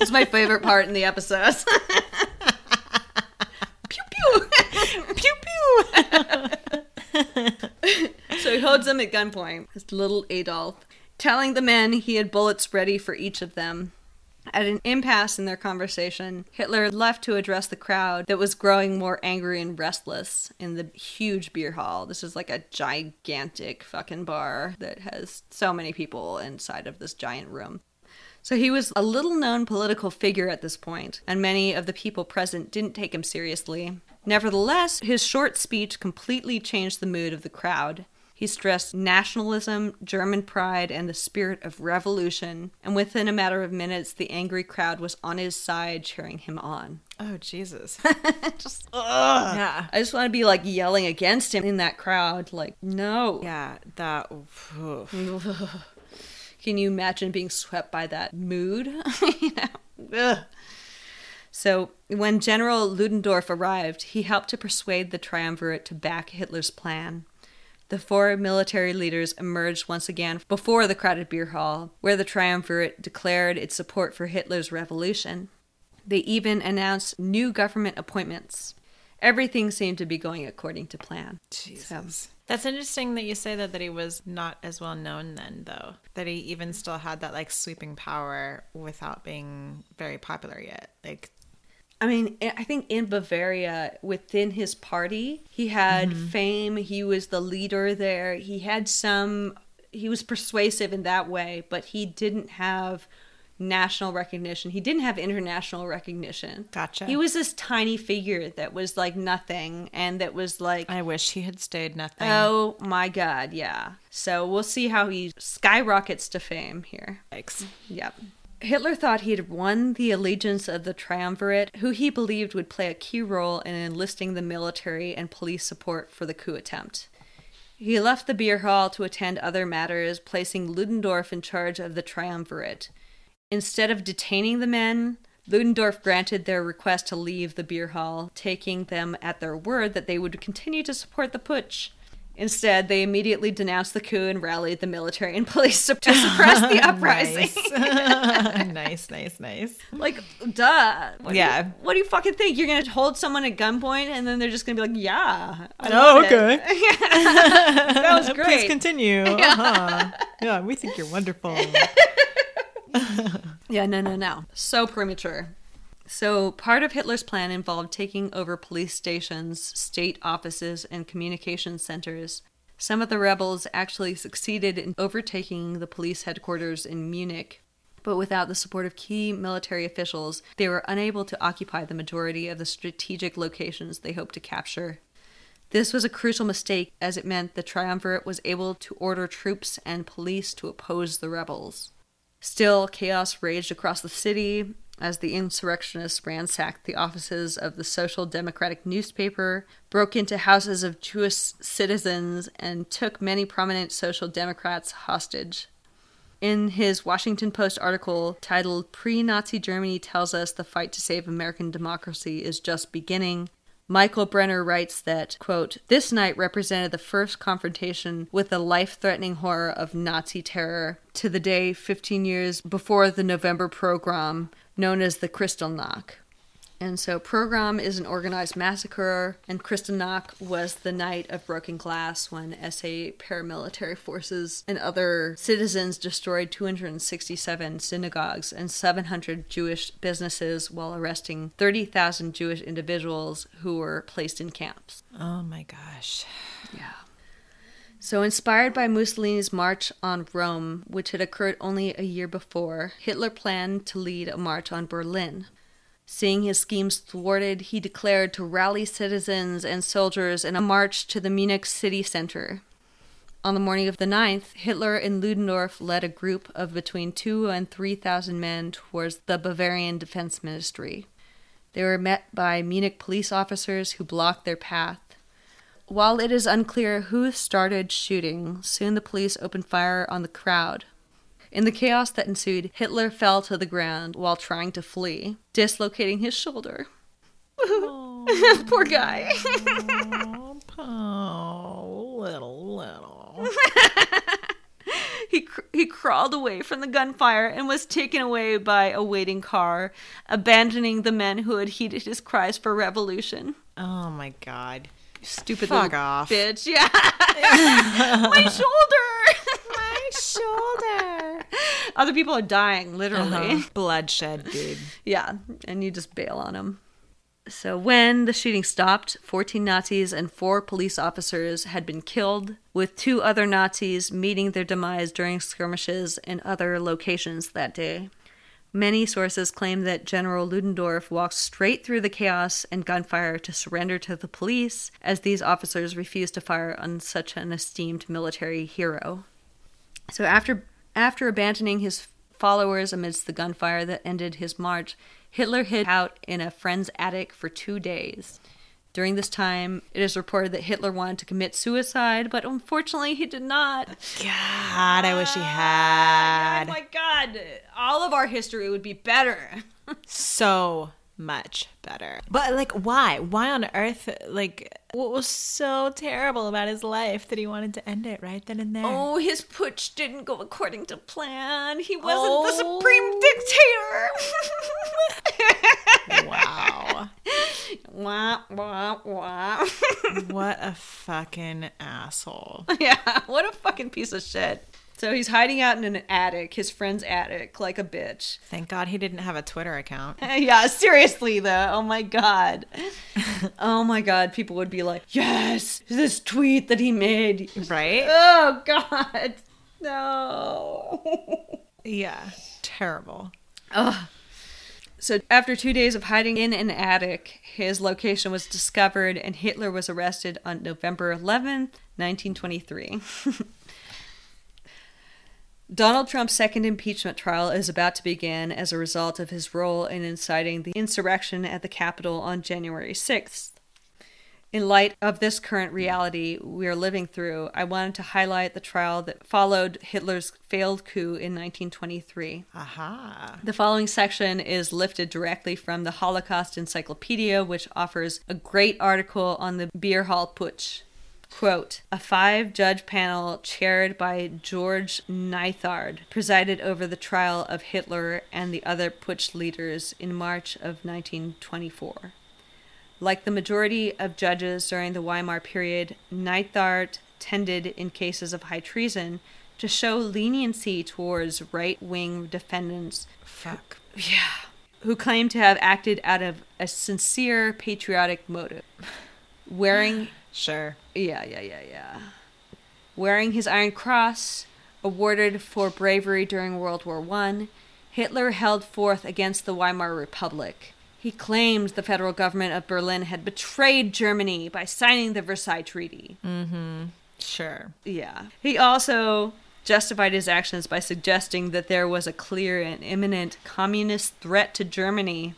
it's my favorite part in the episodes pew pew. Pew pew. so he holds them at gunpoint. His little adolf telling the men he had bullets ready for each of them at an impasse in their conversation, Hitler left to address the crowd that was growing more angry and restless in the huge beer hall. This is like a gigantic fucking bar that has so many people inside of this giant room. So he was a little known political figure at this point, and many of the people present didn't take him seriously. Nevertheless, his short speech completely changed the mood of the crowd. He stressed nationalism, German pride, and the spirit of revolution, and within a matter of minutes, the angry crowd was on his side, cheering him on. Oh Jesus. just, ugh. Yeah. I just want to be like yelling against him in that crowd, like, no. Yeah, that. Can you imagine being swept by that mood? you know? Ugh. So, when General Ludendorff arrived, he helped to persuade the triumvirate to back Hitler's plan. The four military leaders emerged once again before the crowded beer hall, where the triumvirate declared its support for Hitler's revolution. They even announced new government appointments. Everything seemed to be going according to plan. Jesus. That's interesting that you say that that he was not as well known then though. That he even still had that like sweeping power without being very popular yet. Like I mean, I think in Bavaria, within his party, he had mm-hmm. fame. He was the leader there. He had some, he was persuasive in that way, but he didn't have national recognition. He didn't have international recognition. Gotcha. He was this tiny figure that was like nothing and that was like, I wish he had stayed nothing. oh my God, yeah. So we'll see how he skyrockets to fame here. Yikes. Yep. Hitler thought he had won the allegiance of the triumvirate, who he believed would play a key role in enlisting the military and police support for the coup attempt. He left the beer hall to attend other matters, placing Ludendorff in charge of the triumvirate. Instead of detaining the men, Ludendorff granted their request to leave the beer hall, taking them at their word that they would continue to support the putsch. Instead, they immediately denounced the coup and rallied the military and police to suppress the uprising. nice, nice, nice. Like, duh. What do Yeah. you- what do you fucking think? You're gonna hold someone at gunpoint and then they're just gonna be like, "Yeah, I Oh, okay. that was great. Please continue. Uh-huh. Yeah, we think you're wonderful. Yeah, no, no, no. So premature. So, part of Hitler's plan involved taking over police stations, state offices, and communication centers. Some of the rebels actually succeeded in overtaking the police headquarters in Munich, but without the support of key military officials, they were unable to occupy the majority of the strategic locations they hoped to capture. This was a crucial mistake as it meant the triumvirate was able to order troops and police to oppose the rebels. Still, chaos raged across the city as the insurrectionists ransacked the offices of the Social Democratic newspaper, broke into houses of Jewish citizens, and took many prominent Social Democrats hostage. In his Washington Post article titled Pre Nazi Germany Tells Us the Fight to Save American Democracy is Just Beginning, Michael Brenner writes that, quote, this night represented the first confrontation with the life threatening horror of Nazi terror to the day 15 years before the November pogrom known as the Kristallnacht. And so, Pogrom is an organized massacre, and Kristallnacht was the night of broken glass when SA paramilitary forces and other citizens destroyed 267 synagogues and 700 Jewish businesses while arresting 30,000 Jewish individuals who were placed in camps. Oh my gosh. Yeah. So, inspired by Mussolini's march on Rome, which had occurred only a year before, Hitler planned to lead a march on Berlin. Seeing his schemes thwarted, he declared to rally citizens and soldiers in a march to the Munich city center. On the morning of the 9th, Hitler in Ludendorff led a group of between two and 3,000 men towards the Bavarian Defense Ministry. They were met by Munich police officers who blocked their path. While it is unclear who started shooting, soon the police opened fire on the crowd. In the chaos that ensued, Hitler fell to the ground while trying to flee, dislocating his shoulder. Poor guy. Oh, little, little. he cr- he crawled away from the gunfire and was taken away by a waiting car, abandoning the men who had heeded his cries for revolution. Oh my god. Stupid Fuck little off. bitch. Yeah. My shoulder. My shoulder. Other people are dying, literally. Uh-huh. Bloodshed, dude. Yeah, and you just bail on them. So, when the shooting stopped, 14 Nazis and four police officers had been killed, with two other Nazis meeting their demise during skirmishes in other locations that day. Many sources claim that General Ludendorff walked straight through the chaos and gunfire to surrender to the police, as these officers refused to fire on such an esteemed military hero. So after after abandoning his followers amidst the gunfire that ended his march, Hitler hid out in a friend's attic for 2 days. During this time, it is reported that Hitler wanted to commit suicide, but unfortunately he did not. God, I wish he ah, Oh had. my god, all of our history would be better. so much better. But like why? Why on earth like what was so terrible about his life that he wanted to end it right then and there? Oh, his putsch didn't go according to plan. He wasn't Oh. the supreme oh. dictator. Wow. wah, wah, wah. what a fucking asshole. yeah, what a fucking piece of shit. So he's hiding out in an attic, his friend's attic, like a bitch. Thank God he didn't have a Twitter account. yeah, seriously though. Oh my god. oh my god, people would be like, "Yes, this tweet that he made." Right? Oh god. No. Yeah. Terrible. Ugh. So, after two days of hiding in an attic, his location was discovered and Hitler was arrested on November 11th, 1923. Donald Trump's second impeachment trial is about to begin as a result of his role in inciting the insurrection at the Capitol on January 6th. In light of this current reality we are living through, I wanted to highlight the trial that followed Hitler's failed coup in 1923. Aha. The following section is lifted directly from the Holocaust Encyclopedia, which offers a great article on the Beer Hall Putsch. Quote, a five judge panel chaired by George Neithardt presided over the trial of Hitler and the other Putsch leaders in March of 1924. Like the majority of judges during the Weimar period, Neithardt tended, in cases of high treason, to show leniency towards right wing defendants Fuck. yeah, who claimed to have acted out of a sincere patriotic motive. Wearing, Sure. Yeah, yeah, yeah, yeah. Wearing his Iron Cross, awarded for bravery during World War One, Hitler held forth against the Weimar Republic. He claimed the federal government of Berlin had betrayed Germany by signing the Versailles Treaty. Mm-hmm. Sure. Yeah. He also justified his actions by suggesting that there was a clear and imminent communist threat to Germany.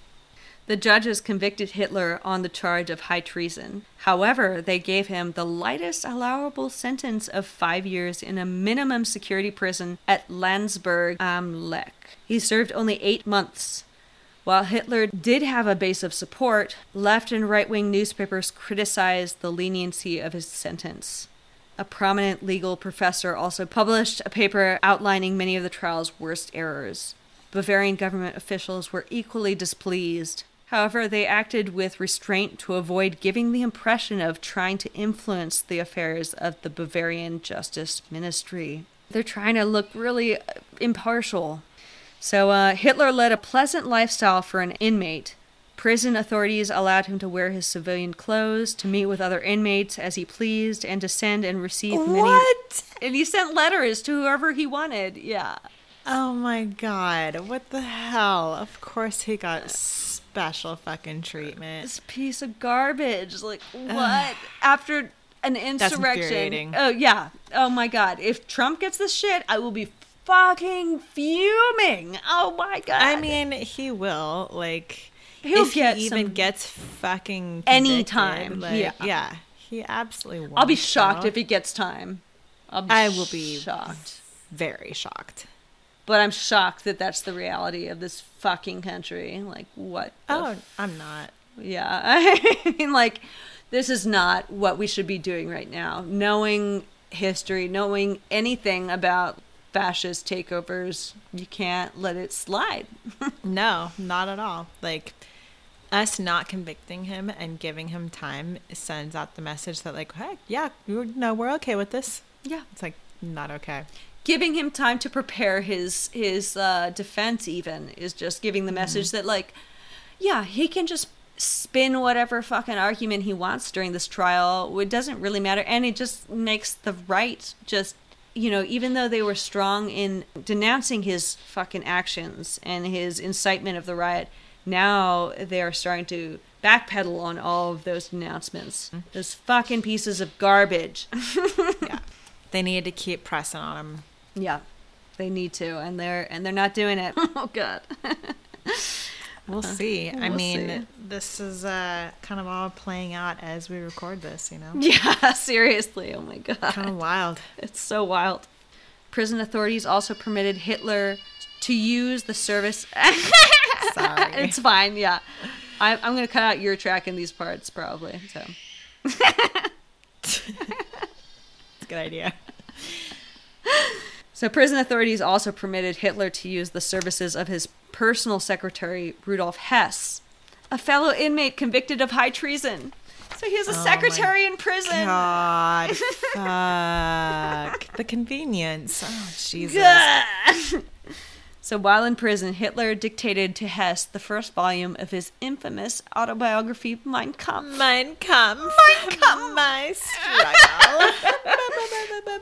The judges convicted Hitler on the charge of high treason. However, they gave him the lightest allowable sentence of five years in a minimum security prison at Landsberg am Lech. He served only eight months. While Hitler did have a base of support, left and right wing newspapers criticized the leniency of his sentence. A prominent legal professor also published a paper outlining many of the trial's worst errors. Bavarian government officials were equally displeased. However, they acted with restraint to avoid giving the impression of trying to influence the affairs of the Bavarian Justice Ministry. They're trying to look really uh, impartial. So, uh, Hitler led a pleasant lifestyle for an inmate. Prison authorities allowed him to wear his civilian clothes, to meet with other inmates as he pleased, and to send and receive many. What? And he sent letters to whoever he wanted. Yeah. Oh my god. What the hell? Of course he got special fucking treatment. This piece of garbage. Like, what? After an insurrection. Oh, yeah. Oh my God. If Trump gets this shit, I will be fucking fuming. Oh my God. I mean, he will. Like, He'll if get he even gets fucking Anytime, convicted, like, yeah. yeah, he absolutely. Won't I'll be shocked if he gets time. I'll be I will be shocked. very shocked. But I'm shocked that that's the reality of this fucking country. Like, what? Oh, f- I'm not. yeah. I mean, like, this is not what we should be doing right now. Knowing history, knowing anything about fascist takeovers, you can't let it slide. No, not at all. Like us not convicting him and giving him time sends out the message that like, hey, yeah, you no, we're okay with this. yeah. It's like not okay. Giving him time to prepare his his uh, defense, even is just giving the message that, like, yeah, he can just spin whatever fucking argument he wants during this trial. It doesn't really matter, and it just makes the right just you know, even though they were strong in denouncing his fucking actions and his incitement of the riot, now they are starting to backpedal on all of those denouncements. Those fucking pieces of garbage. Yeah, they need to keep pressing on him. Yeah, they need to, and they're and they're not doing it. oh god. We'll see. I we'll mean, see. this is uh, kind of all playing out as we record this. You know, yeah, seriously. Oh my god. kind of wild. It's so wild. Prison authorities also permitted Hitler to use the service. Sorry. it's fine. Yeah, I, I'm going to cut out your track in these parts probably. So It's a good idea. So, prison authorities also permitted Hitler to use the services of his personal secretary, Rudolf Hess, a fellow inmate convicted of high treason. So, he has a Oh secretary in prison. God, fuck the convenience. Oh Jesus. So, while in prison, Hitler dictated to Hess the first volume of his infamous autobiography, Mein Kampf. Mein Kampf. Mein Kampf. My struggle.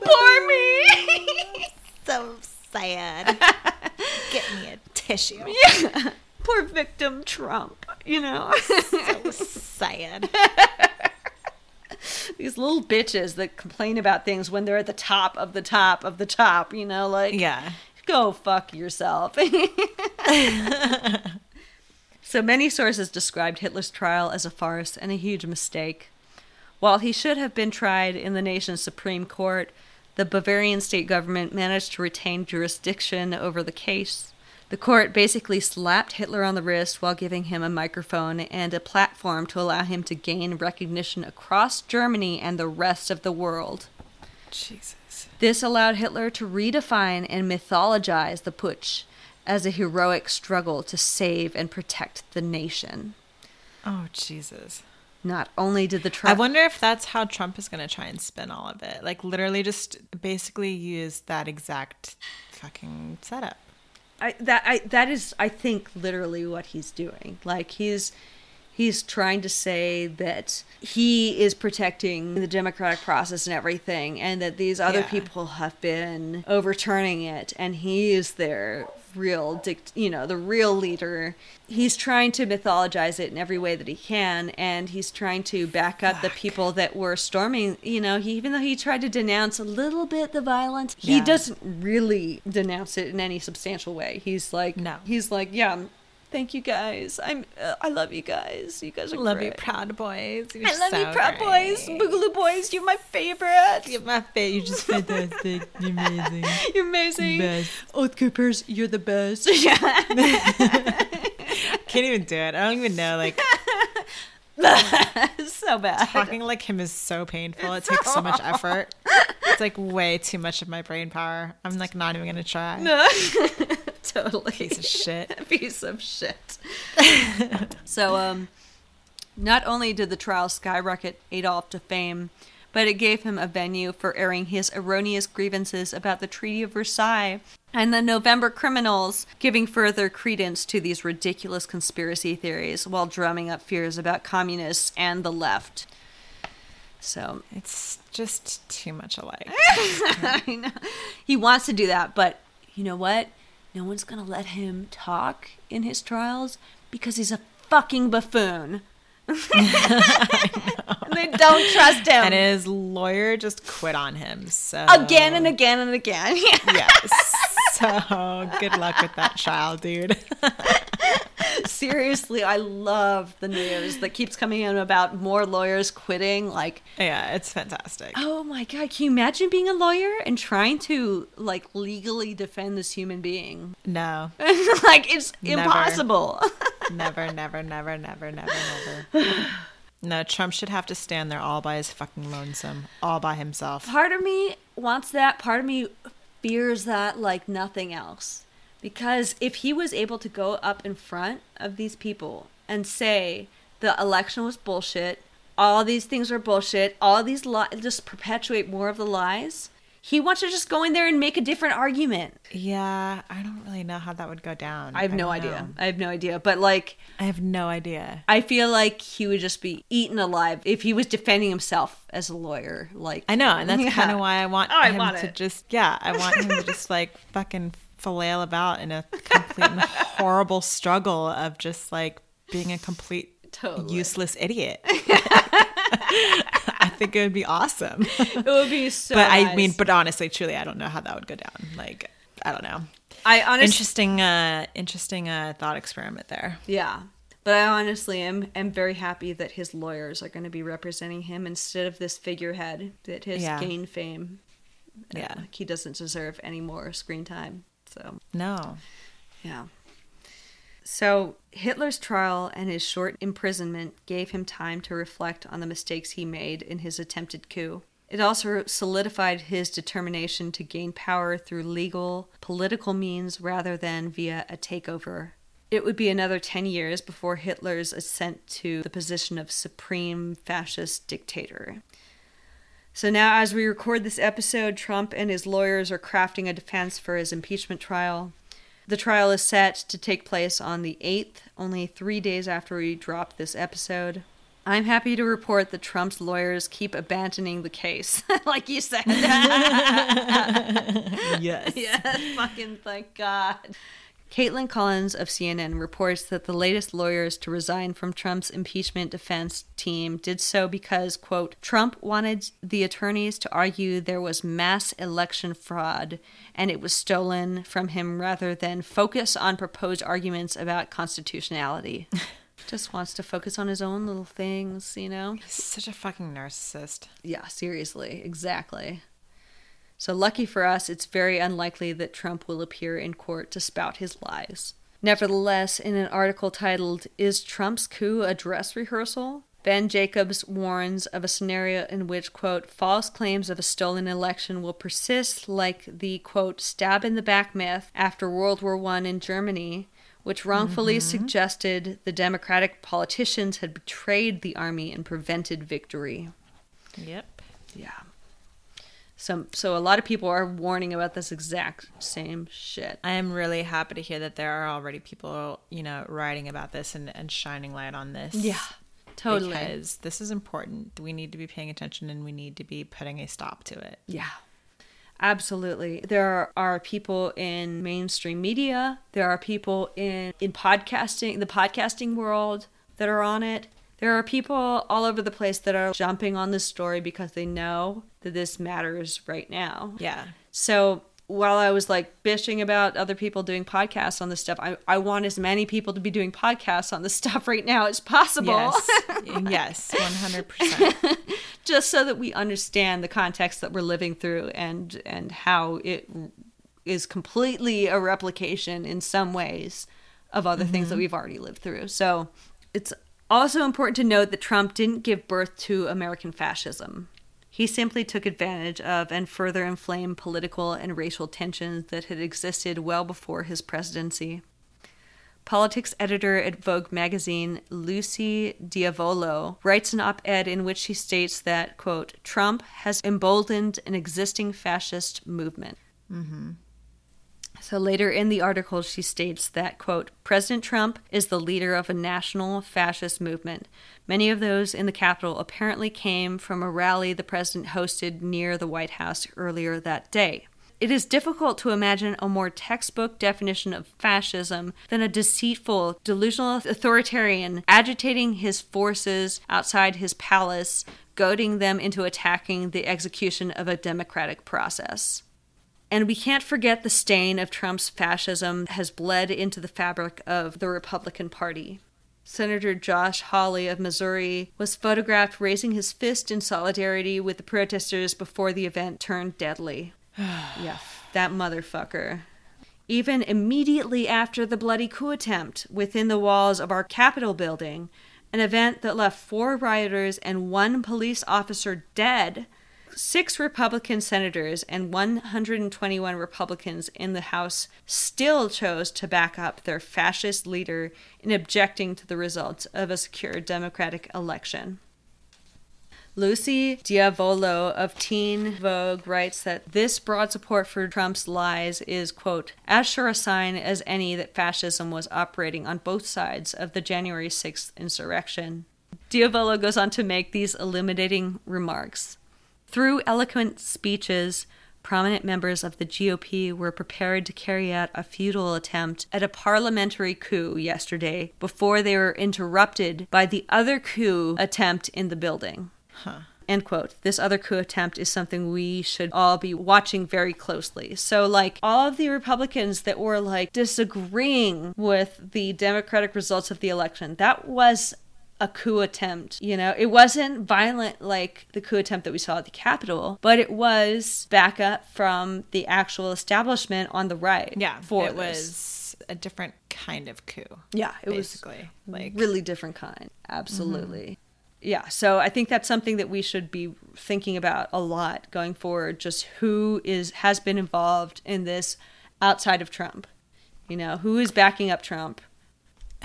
Poor me! So sad. Get me a tissue. Yeah. Poor victim Trump, you know? So sad. These little bitches that complain about things when they're at the top of the top of the top, you know, like Yeah. go fuck yourself. so many sources described Hitler's trial as a farce and a huge mistake. While he should have been tried in the nation's Supreme Court, the Bavarian state government managed to retain jurisdiction over the case. The court basically slapped Hitler on the wrist while giving him a microphone and a platform to allow him to gain recognition across Germany and the rest of the world. Jesus. This allowed Hitler to redefine and mythologize the putsch as a heroic struggle to save and protect the nation. Oh Jesus. Not only did the Trump. I wonder if that's how Trump is going to try and spin all of it. Like literally just basically use that exact fucking setup. I, that I that is I think literally what he's doing. Like he's he's trying to say that he is protecting the democratic process and everything and that these other Yeah. people have been overturning it and he is their real dict- you know the real leader he's trying to mythologize it in every way that he can and he's trying to back up the people that were storming you know he, even though he tried to denounce a little bit the violence he doesn't really denounce it in any substantial way he's like No. he's like yeah thank you guys i'm uh, i love you guys you guys are great. I love you. Proud Boys. You're i love you so proud boys boogaloo boys you're my favorite You're my favorite. You're just fantastic. You're amazing. you're amazing Best. oath keepers you're the best yeah Can't even do it. I don't even know. Like so bad talking like him is so painful. It takes so much effort. It's like way too much of my brain power. I'm like not even gonna try. No. totally. Piece of shit. Piece of shit. so, um, not only did the trial skyrocket Adolf to fame, but it gave him a venue for airing his erroneous grievances about the Treaty of Versailles and the November criminals, giving further credence to these ridiculous conspiracy theories while drumming up fears about communists and the left. So, It's just too much alike. I know. He wants to do that, but you know what? No one's going to let him talk in his trials because he's a fucking buffoon. they don't trust him. and his lawyer just quit on him. So again and again and again. yes. So good luck with that child, dude. Seriously, I love the news that keeps coming in about more lawyers quitting. Like, yeah, it's fantastic. oh my god, can you imagine being a lawyer and trying to like legally defend this human being? No, like, it's Never. impossible. never, never, never, never, never, never. No, Trump should have to stand there all by his fucking lonesome, all by himself. part of me wants that part of me fears that like nothing else because if he was able to go up in front of these people and say the election was bullshit all these things are bullshit all these lies just perpetuate more of the lies he wants to just go in there and make a different argument Yeah, I don't really know how that would go down. i have no idea know. i have no idea but like I have no idea. i feel like he would just be eaten alive if he was defending himself as a lawyer like I know, and that's Yeah. kind of why I want Oh, I him want to just yeah, I want him to just like fucking flail about in a complete and horrible struggle of just like being a complete Totally. useless idiot. I think it would be awesome. it would be so but I mean, but honestly, truly, I don't know how that would go down. Like, I don't know. i honestly Interesting, uh, interesting uh, thought experiment there. Yeah. But I honestly am am very happy that his lawyers are going to be representing him instead of this figurehead that has Yeah. gained fame. Yeah. Uh, he doesn't deserve any more screen time. So, No. yeah. So, Hitler's trial and his short imprisonment gave him time to reflect on the mistakes he made in his attempted coup. It also solidified his determination to gain power through legal, political means rather than via a takeover. It would be another 10 years before Hitler's ascent to the position of supreme fascist dictator. So now, as we record this episode, Trump and his lawyers are crafting a defense for his impeachment trial. The trial is set to take place on the 8th, only three days after we drop this episode. I'm happy to report that Trump's lawyers keep abandoning the case, like you said. Yes. yes, fucking thank God. Kaitlan Collins of CNN reports that the latest lawyers to resign from Trump's impeachment defense team did so because, quote, Trump wanted the attorneys to argue there was mass election fraud and it was stolen from him rather than focus on proposed arguments about constitutionality. Just wants to focus on his own little things, you know? He's Such a fucking narcissist. Yeah, seriously, exactly. So, lucky for us, it's very unlikely that Trump will appear in court to spout his lies. Nevertheless, in an article titled, Is Trump's coup a dress rehearsal? Ben Jacobs warns of a scenario in which, quote, false claims of a stolen election will persist like the, quote, stab in the back myth after World War I in Germany, which wrongfully mm-hmm. suggested the Democratic politicians had betrayed the army and prevented victory. Yep. Yeah. So, so a lot of people are warning about this exact same shit. I am really happy to hear that there are already people, you know, writing about this and, and shining light on this. Yeah. Totally. Because this is important. We need to be paying attention and we need to be putting a stop to it. yeah. Absolutely. There are people in mainstream media, there are people in in podcasting, the podcasting world that are on it. There are people all over the place that are jumping on this story because they know that this matters right now. Yeah. So while I was like bitching about other people doing podcasts on this stuff, I, I want as many people to be doing podcasts on this stuff right now as possible. Yes. yes. 100%. Just so that we understand the context that we're living through and and how it is completely a replication in some ways of other things that we've already lived through. So it's also important to note that Trump didn't give birth to American fascism. He simply took advantage of and further inflamed political and racial tensions that had existed well before his presidency. Politics editor at Vogue magazine, Lucy Diavolo, writes an op ed in which she states that, quote, Trump has emboldened an existing fascist movement. Mm-hmm. So later in the article, she states that, quote, President Trump is the leader of a national fascist movement. Many of those in the Capitol apparently came from a rally the president hosted near the White House earlier that day. It is difficult to imagine a more textbook definition of fascism than a deceitful, delusional authoritarian agitating his forces outside his palace, goading them into attacking the execution of a democratic process. And we can't forget the stain of Trump's fascism has bled into the fabric of the Republican Party. Senator Josh Hawley of Missouri was photographed raising his fist in solidarity with the protesters before the event turned deadly. yeah, that motherfucker. Even immediately after the bloody coup attempt within the walls of our Capitol building, an event that left four rioters and one police officer dead, six Republican senators and 121 Republicans in the House still chose to back up their fascist leader in objecting to the results of a secure Democratic election. Lucy Diavolo of Teen Vogue writes that this broad support for Trump's lies is, quote, as sure a sign as any that fascism was operating on both sides of the January 6th insurrection. Diavolo goes on to make these illuminating remarks. Through eloquent speeches, prominent members of the GOP were prepared to carry out a futile attempt at a parliamentary coup yesterday before they were interrupted by the other coup attempt in the building. Huh. End quote. This other coup attempt is something we should all be watching very closely. So, like, all of the Republicans that were like disagreeing with the Democratic results of the election, that was a coup attempt. You know, it wasn't violent like the coup attempt that we saw at the Capitol, but it was backup from the actual establishment on the right. Yeah. for it this. was a different kind of coup. Yeah, it was basically. was like really different kind. Absolutely. Mm-hmm. Yeah, so I think that's something that we should be thinking about a lot going forward. Just who is has been involved in this outside of Trump. You know, who is backing up Trump?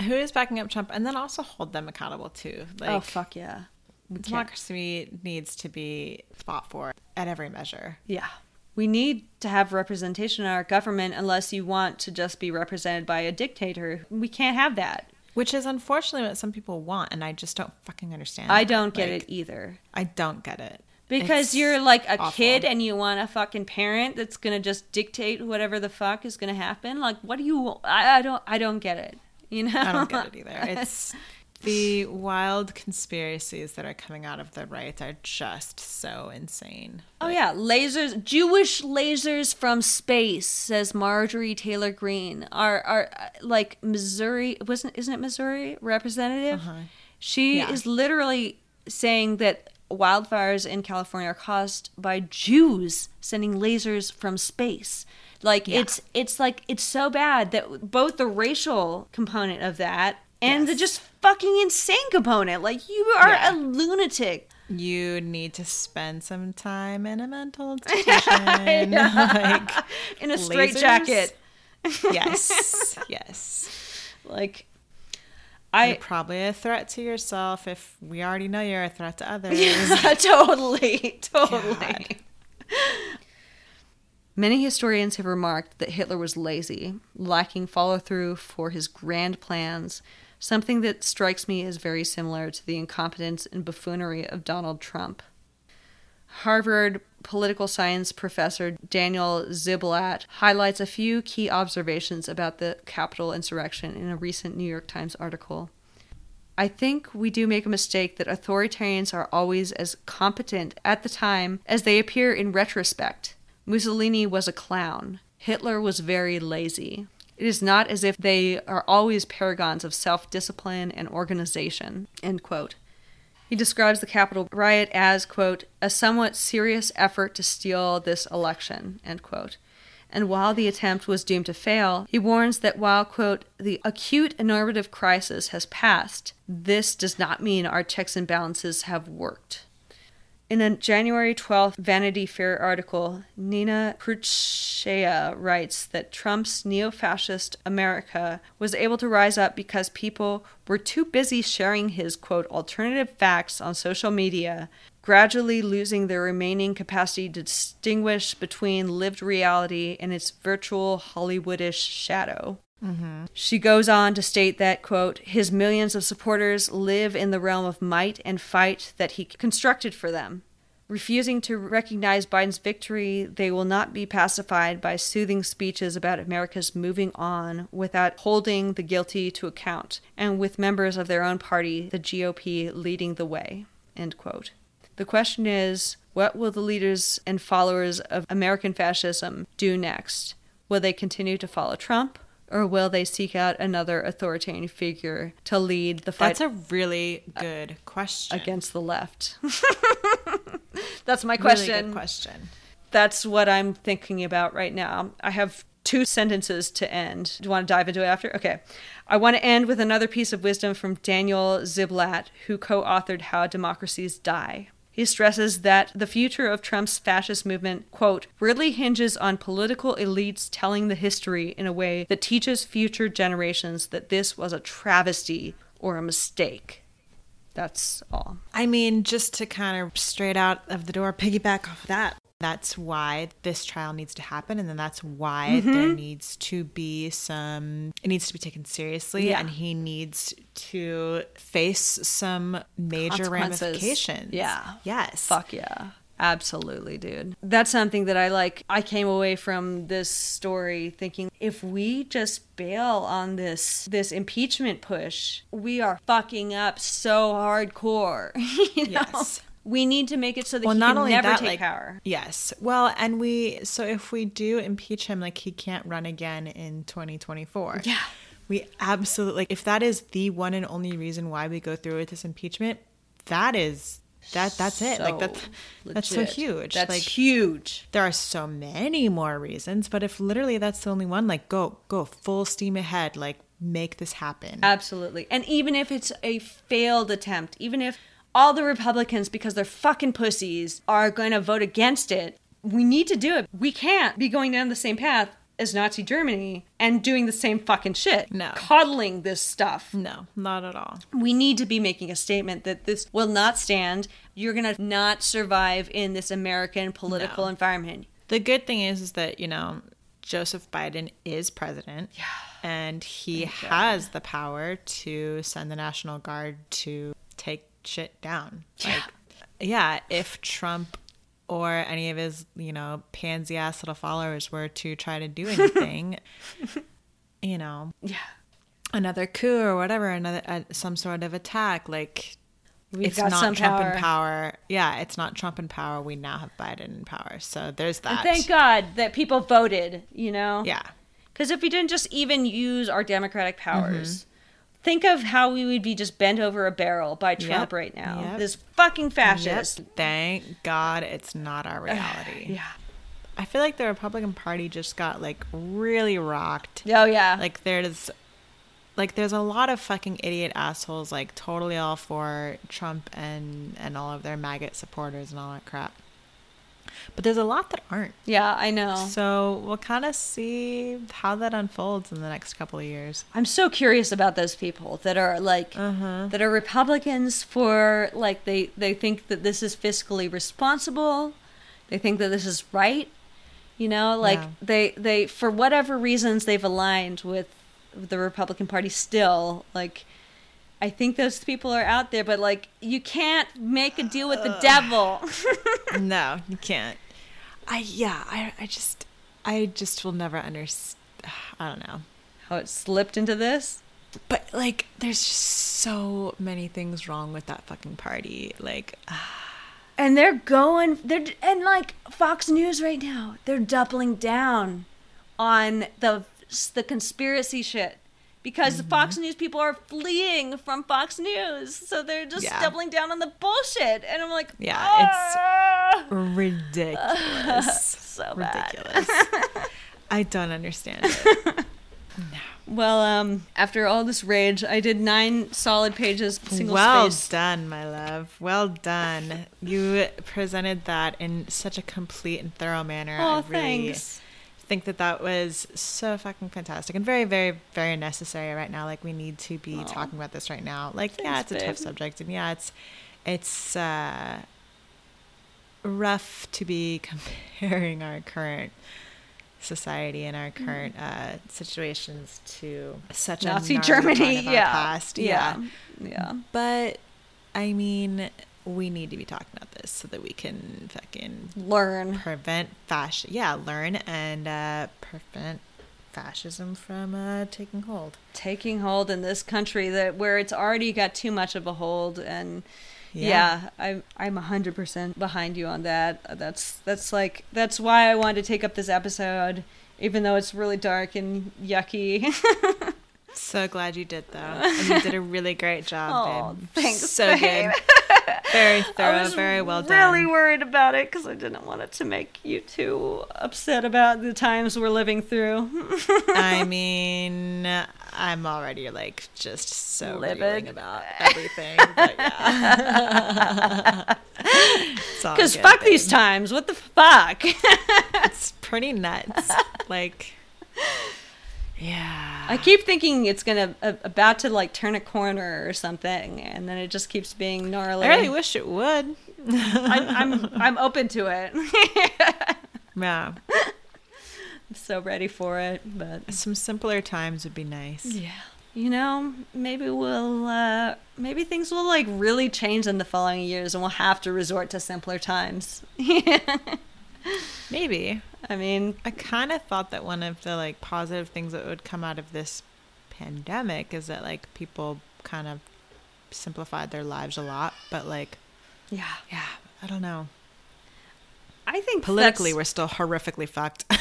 Who is backing up Trump and then also hold them accountable too. Oh, like oh fuck yeah. We can't- democracy needs to be fought for at every measure. Yeah. We need to have representation in our government unless you want to just be represented by a dictator. We can't have that. Which is unfortunately what some people want, and I just don't fucking understand. I that. don't get Like, it either. I don't get it. Because It's you're like a awful. kid and you want a fucking parent that's gonna just dictate whatever the fuck is gonna happen. Like, what do you? I, I don't. I don't get it. You know. I don't get it either. It's the wild conspiracies that are coming out of the right are just so insane. Oh yeah, lasers, Jewish lasers from space, says Marjorie Taylor Greene. Are are uh, like Missouri? Wasn't isn't it Missouri representative? She Yeah. is literally saying that wildfires in California are caused by Jews sending lasers from space. Like it's it's like it's so bad that both the racial component of that and the just fucking insane component. Like you are Yeah. a lunatic. You need to spend some time in a mental institution. like, in a lasers? straight jacket. yes, yes. Like You're I probably a threat to yourself if we already know you're a threat to others. totally, totally. God. Many historians have remarked that Hitler was lazy, lacking follow through for his grand plans, something that strikes me as very similar to the incompetence and buffoonery of Donald Trump. Harvard political science professor Daniel Ziblatt highlights a few key observations about the Capitol insurrection in a recent New York Times article. I think we do make a mistake that authoritarians are always as competent at the time as they appear in retrospect. Mussolini was a clown. Hitler was very lazy. It is not as if they are always paragons of self discipline and organization. End quote. He describes the Capitol riot as, quote, a somewhat serious effort to steal this election, end quote. And while the attempt was doomed to fail, he warns that while, quote, the acute normative crisis has passed, this does not mean our checks and balances have worked. In a January 12th Vanity Fair article, Nina Khrushcheva writes that Trump's neo fascist America was able to rise up because people were too busy sharing his, quote, alternative facts on social media, gradually losing their remaining capacity to distinguish between lived reality and its virtual Hollywoodish shadow. Mm-hmm. She goes on to state that, quote, his millions of supporters live in the realm of might and fight that he constructed for them. Refusing to recognize Biden's victory, they will not be pacified by soothing speeches about America's moving on without holding the guilty to account, and with members of their own party, the GOP, leading the way. End quote. The question is what will the leaders and followers of American fascism do next? Will they continue to follow Trump? Or will they seek out another authoritarian figure to lead the fight? That's a really good question. Against the left. That's my question. Really good question. That's what I'm thinking about right now. I have two sentences to end. Do you want to dive into it after? Okay. I want to end with another piece of wisdom from Daniel Ziblatt, who co authored How Democracies Die. He stresses that the future of Trump's fascist movement, quote, really hinges on political elites telling the history in a way that teaches future generations that this was a travesty or a mistake. That's all. I mean, just to kind of straight out of the door, piggyback off of that, that's why this trial needs to happen and then that's why mm-hmm. there needs to be some it needs to be taken seriously yeah. and he needs to face some major ramifications yeah yes fuck yeah Absolutely, dude. That's something that I like. I came away from this story thinking if we just bail on this this impeachment push, we are fucking up so hardcore. you know? Yes we need to make it so that well, he not only never that, take like, power. Yes. Well, and we so if we do impeach him, like he can't run again in 2024. Yeah. We absolutely like if that is the one and only reason why we go through with this impeachment, that is that that's so it. Like that's legit. that's so huge. That's like huge. There are so many more reasons, but if literally that's the only one, like go go full steam ahead, like make this happen. Absolutely. And even if it's a failed attempt, even if all the Republicans, because they're fucking pussies, are going to vote against it. We need to do it. We can't be going down the same path as Nazi Germany and doing the same fucking shit. No. Coddling this stuff. No, not at all. We need to be making a statement that this will not stand. You're going to not survive in this American political no. environment. The good thing is, is that, you know, Joseph Biden is president. Yeah. And he has the power to send the National Guard to take shit down. Like, yeah. yeah, if Trump or any of his, you know, pansy ass little followers were to try to do anything, you know, yeah, another coup or whatever, another uh, some sort of attack, like We've it's not Trump power. in power. Yeah, it's not Trump in power. We now have Biden in power. So there's that. And thank God that people voted, you know? Yeah. Because if we didn't just even use our democratic powers, mm-hmm think of how we would be just bent over a barrel by Trump yep, right now. Yep. This fucking fascist. Yep. Thank God it's not our reality. yeah. I feel like the Republican Party just got like really rocked. Oh yeah. Like there's like there's a lot of fucking idiot assholes like totally all for Trump and and all of their maggot supporters and all that crap. But there's a lot that aren't. Yeah, I know. So we'll kind of see how that unfolds in the next couple of years. I'm so curious about those people that are like uh-huh. that are Republicans for like they they think that this is fiscally responsible. They think that this is right. You know, like yeah. they they for whatever reasons they've aligned with the Republican Party still like I think those people are out there, but like you can't make a deal with the devil. no, you can't. I yeah, I I just I just will never understand. I don't know. How it slipped into this? But like, there's just so many things wrong with that fucking party. Like, ah. And they're going, they're, and like Fox News right now, they're doubling down on the, the conspiracy shit. Because Mm-hmm. Fox News people are fleeing from Fox News. So they're just Yeah. doubling down on the bullshit. And I'm like, Yeah, it's- "Ah!" ridiculous. so ridiculous. I don't understand it. Well, um, after all this rage, I did nine solid pages, single well space. done, my love. Well done. You presented that in such a complete and thorough manner. Oh, I really thanks. Think that that was so fucking fantastic and very, very, very necessary right now. Like we need to be talking about this right now. Like, yeah, Thanks, it's a tough subject, and yeah, it's it's uh, rough to be comparing our current society and our current uh, situations to such Nazi a gnarly Germany, part of our yeah. past. yeah. Yeah. But I mean, we need to be talking about this so that we can fucking Learn. prevent fascism. Yeah, learn and uh, prevent fascism from uh, taking hold. Taking hold in this country that where it's already got too much of a hold and Yeah. yeah, I'm I'm hundred percent behind you on that. That's that's like that's why I wanted to take up this episode, even though it's really dark and yucky. So glad you did though, and you did a really great job, Oh, babe. thanks, So babe. good, very I thorough, was very well done. really worried about it because I didn't want it to make you too upset about the times we're living through. I mean, I'm already like just so Livid. about everything. But yeah. Because fuck these times. What the fuck? It's pretty nuts. like, yeah. I keep thinking it's gonna uh, about to like turn a corner or something, and then it just keeps being gnarly. I really wish it would. I'm, I'm I'm open to it. Yeah. I'm so ready for it, but Some simpler times would be nice. yeah, you know, maybe we'll uh, maybe things will like really change in the following years, and we'll have to resort to simpler times. Maybe. I mean, I kind of thought that one of the like positive things that would come out of this pandemic is that like people kind of simplified their lives a lot, but like yeah, yeah, I don't know. I think Politically, we're still horrifically fucked.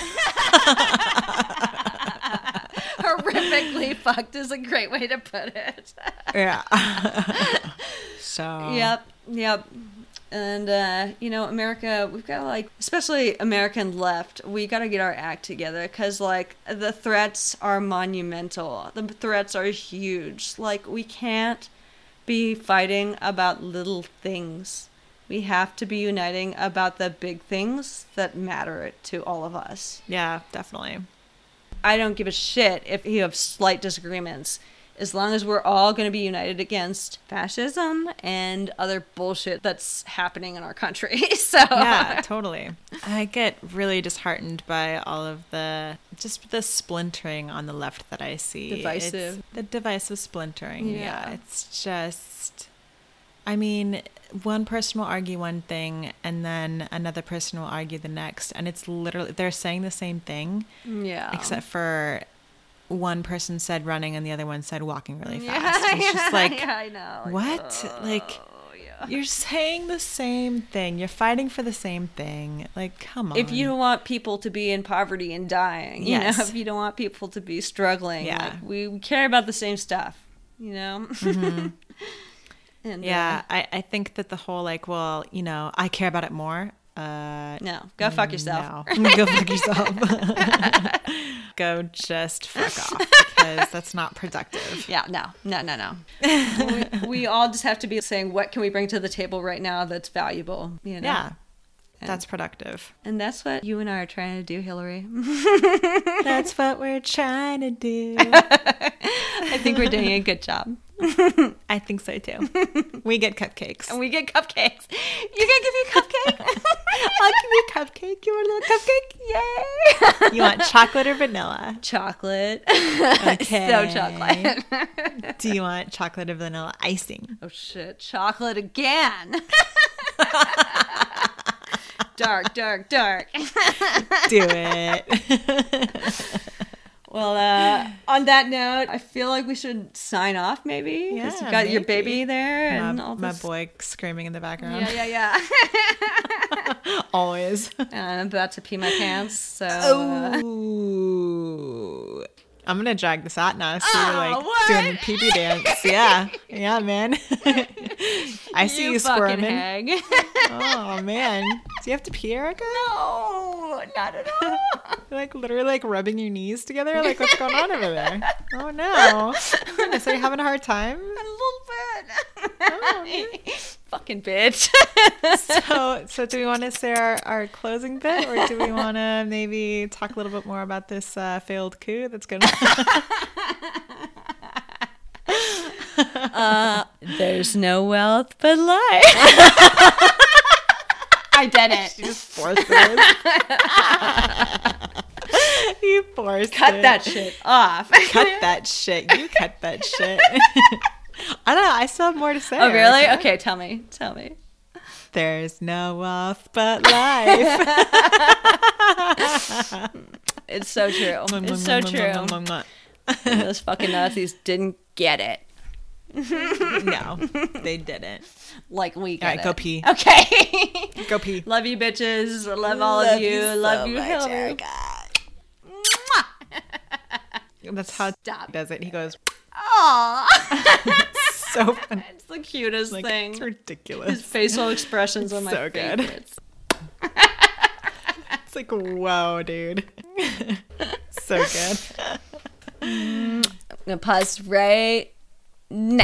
horrifically fucked is a great way to put it. yeah. so Yep, yep. And uh, you know, America, we've got to like, especially American left, we got to get our act together because like the threats are monumental. The threats are huge. Like we can't be fighting about little things. We have to be uniting about the big things that matter to all of us. Yeah, definitely. I don't give a shit if you have slight disagreements. As long as we're all going to be united against fascism and other bullshit that's happening in our country. so, Yeah, totally. I get really disheartened by all of the just the splintering on the left that I see. Divisive. It's the divisive splintering. Yeah. Yeah. it's just I mean, one person will argue one thing and then another person will argue the next and it's literally they're saying the same thing yeah. except for one person said running and the other one said walking really yeah, fast. It's just like yeah, I know. what? Like oh, yeah. you're saying the same thing. You're fighting for the same thing. Like, come on. If you don't want people to be in poverty and dying, you Yes. know, if you don't want people to be struggling, Yeah. like, we, we care about the same stuff, you know? and, uh, yeah, I, I think that the whole like, well, you know, I care about it more. Uh, no, go fuck yourself. no. go fuck yourself. go just fuck off because that's not productive. Yeah, no, no, no, no. we, we all just have to be saying, what can we bring to the table right now that's valuable? You know? Yeah, that's productive. And that's what you and I are trying to do, Hillary. That's what we're trying to do. I think we're doing a good job. I think so too. We get cupcakes. And we get cupcakes. You gonna give me a cupcake? I'll give you a cupcake. You want a little cupcake? Yay! You want chocolate or vanilla? chocolate. Okay. so chocolate. Do you want chocolate or vanilla icing? oh shit, chocolate again. dark, dark, dark. Do it. Well, uh, on that note, I feel like we should sign off maybe. Yeah, you've got your baby there and my, all my this. boy screaming in the background. Yeah, yeah, yeah. Always. and I'm about to pee my pants, so. Oh. uh, Ooh. I'm gonna drag this out now. So Oh, you're like what? doing the pee pee dance. Yeah. Yeah, man. I see you, fucking squirming. hag. Oh man. Do you have to pee, Erica? no, not at all. like literally like rubbing your knees together? Like what's going on over there? Oh no. Goodness, are you having a hard time? a little bit. Oh, Fucking bitch. So so do we want to say our, our closing bit or do we wanna maybe talk a little bit more about this uh, failed coup that's gonna There's no wealth but life. I did it. She just force it. you forced Cut it. that shit off. Cut that shit. You cut that shit. I don't know. I still have more to say. Oh, really? Okay, tell me. Tell me. There's no wealth but life. It's so true. It's so true. Those fucking Nazis didn't get it. no, they didn't. Like we All get right, it. go pee. Okay. Go pee. Love you, bitches. Love all of you. Love you, Hillary. That's how Stop. he does it. He goes Aww. so funny. it's the cutest Like, thing. it's ridiculous. His facial expressions are my So good. favorites. It's like, whoa, dude. so good. I'm gonna pause right now.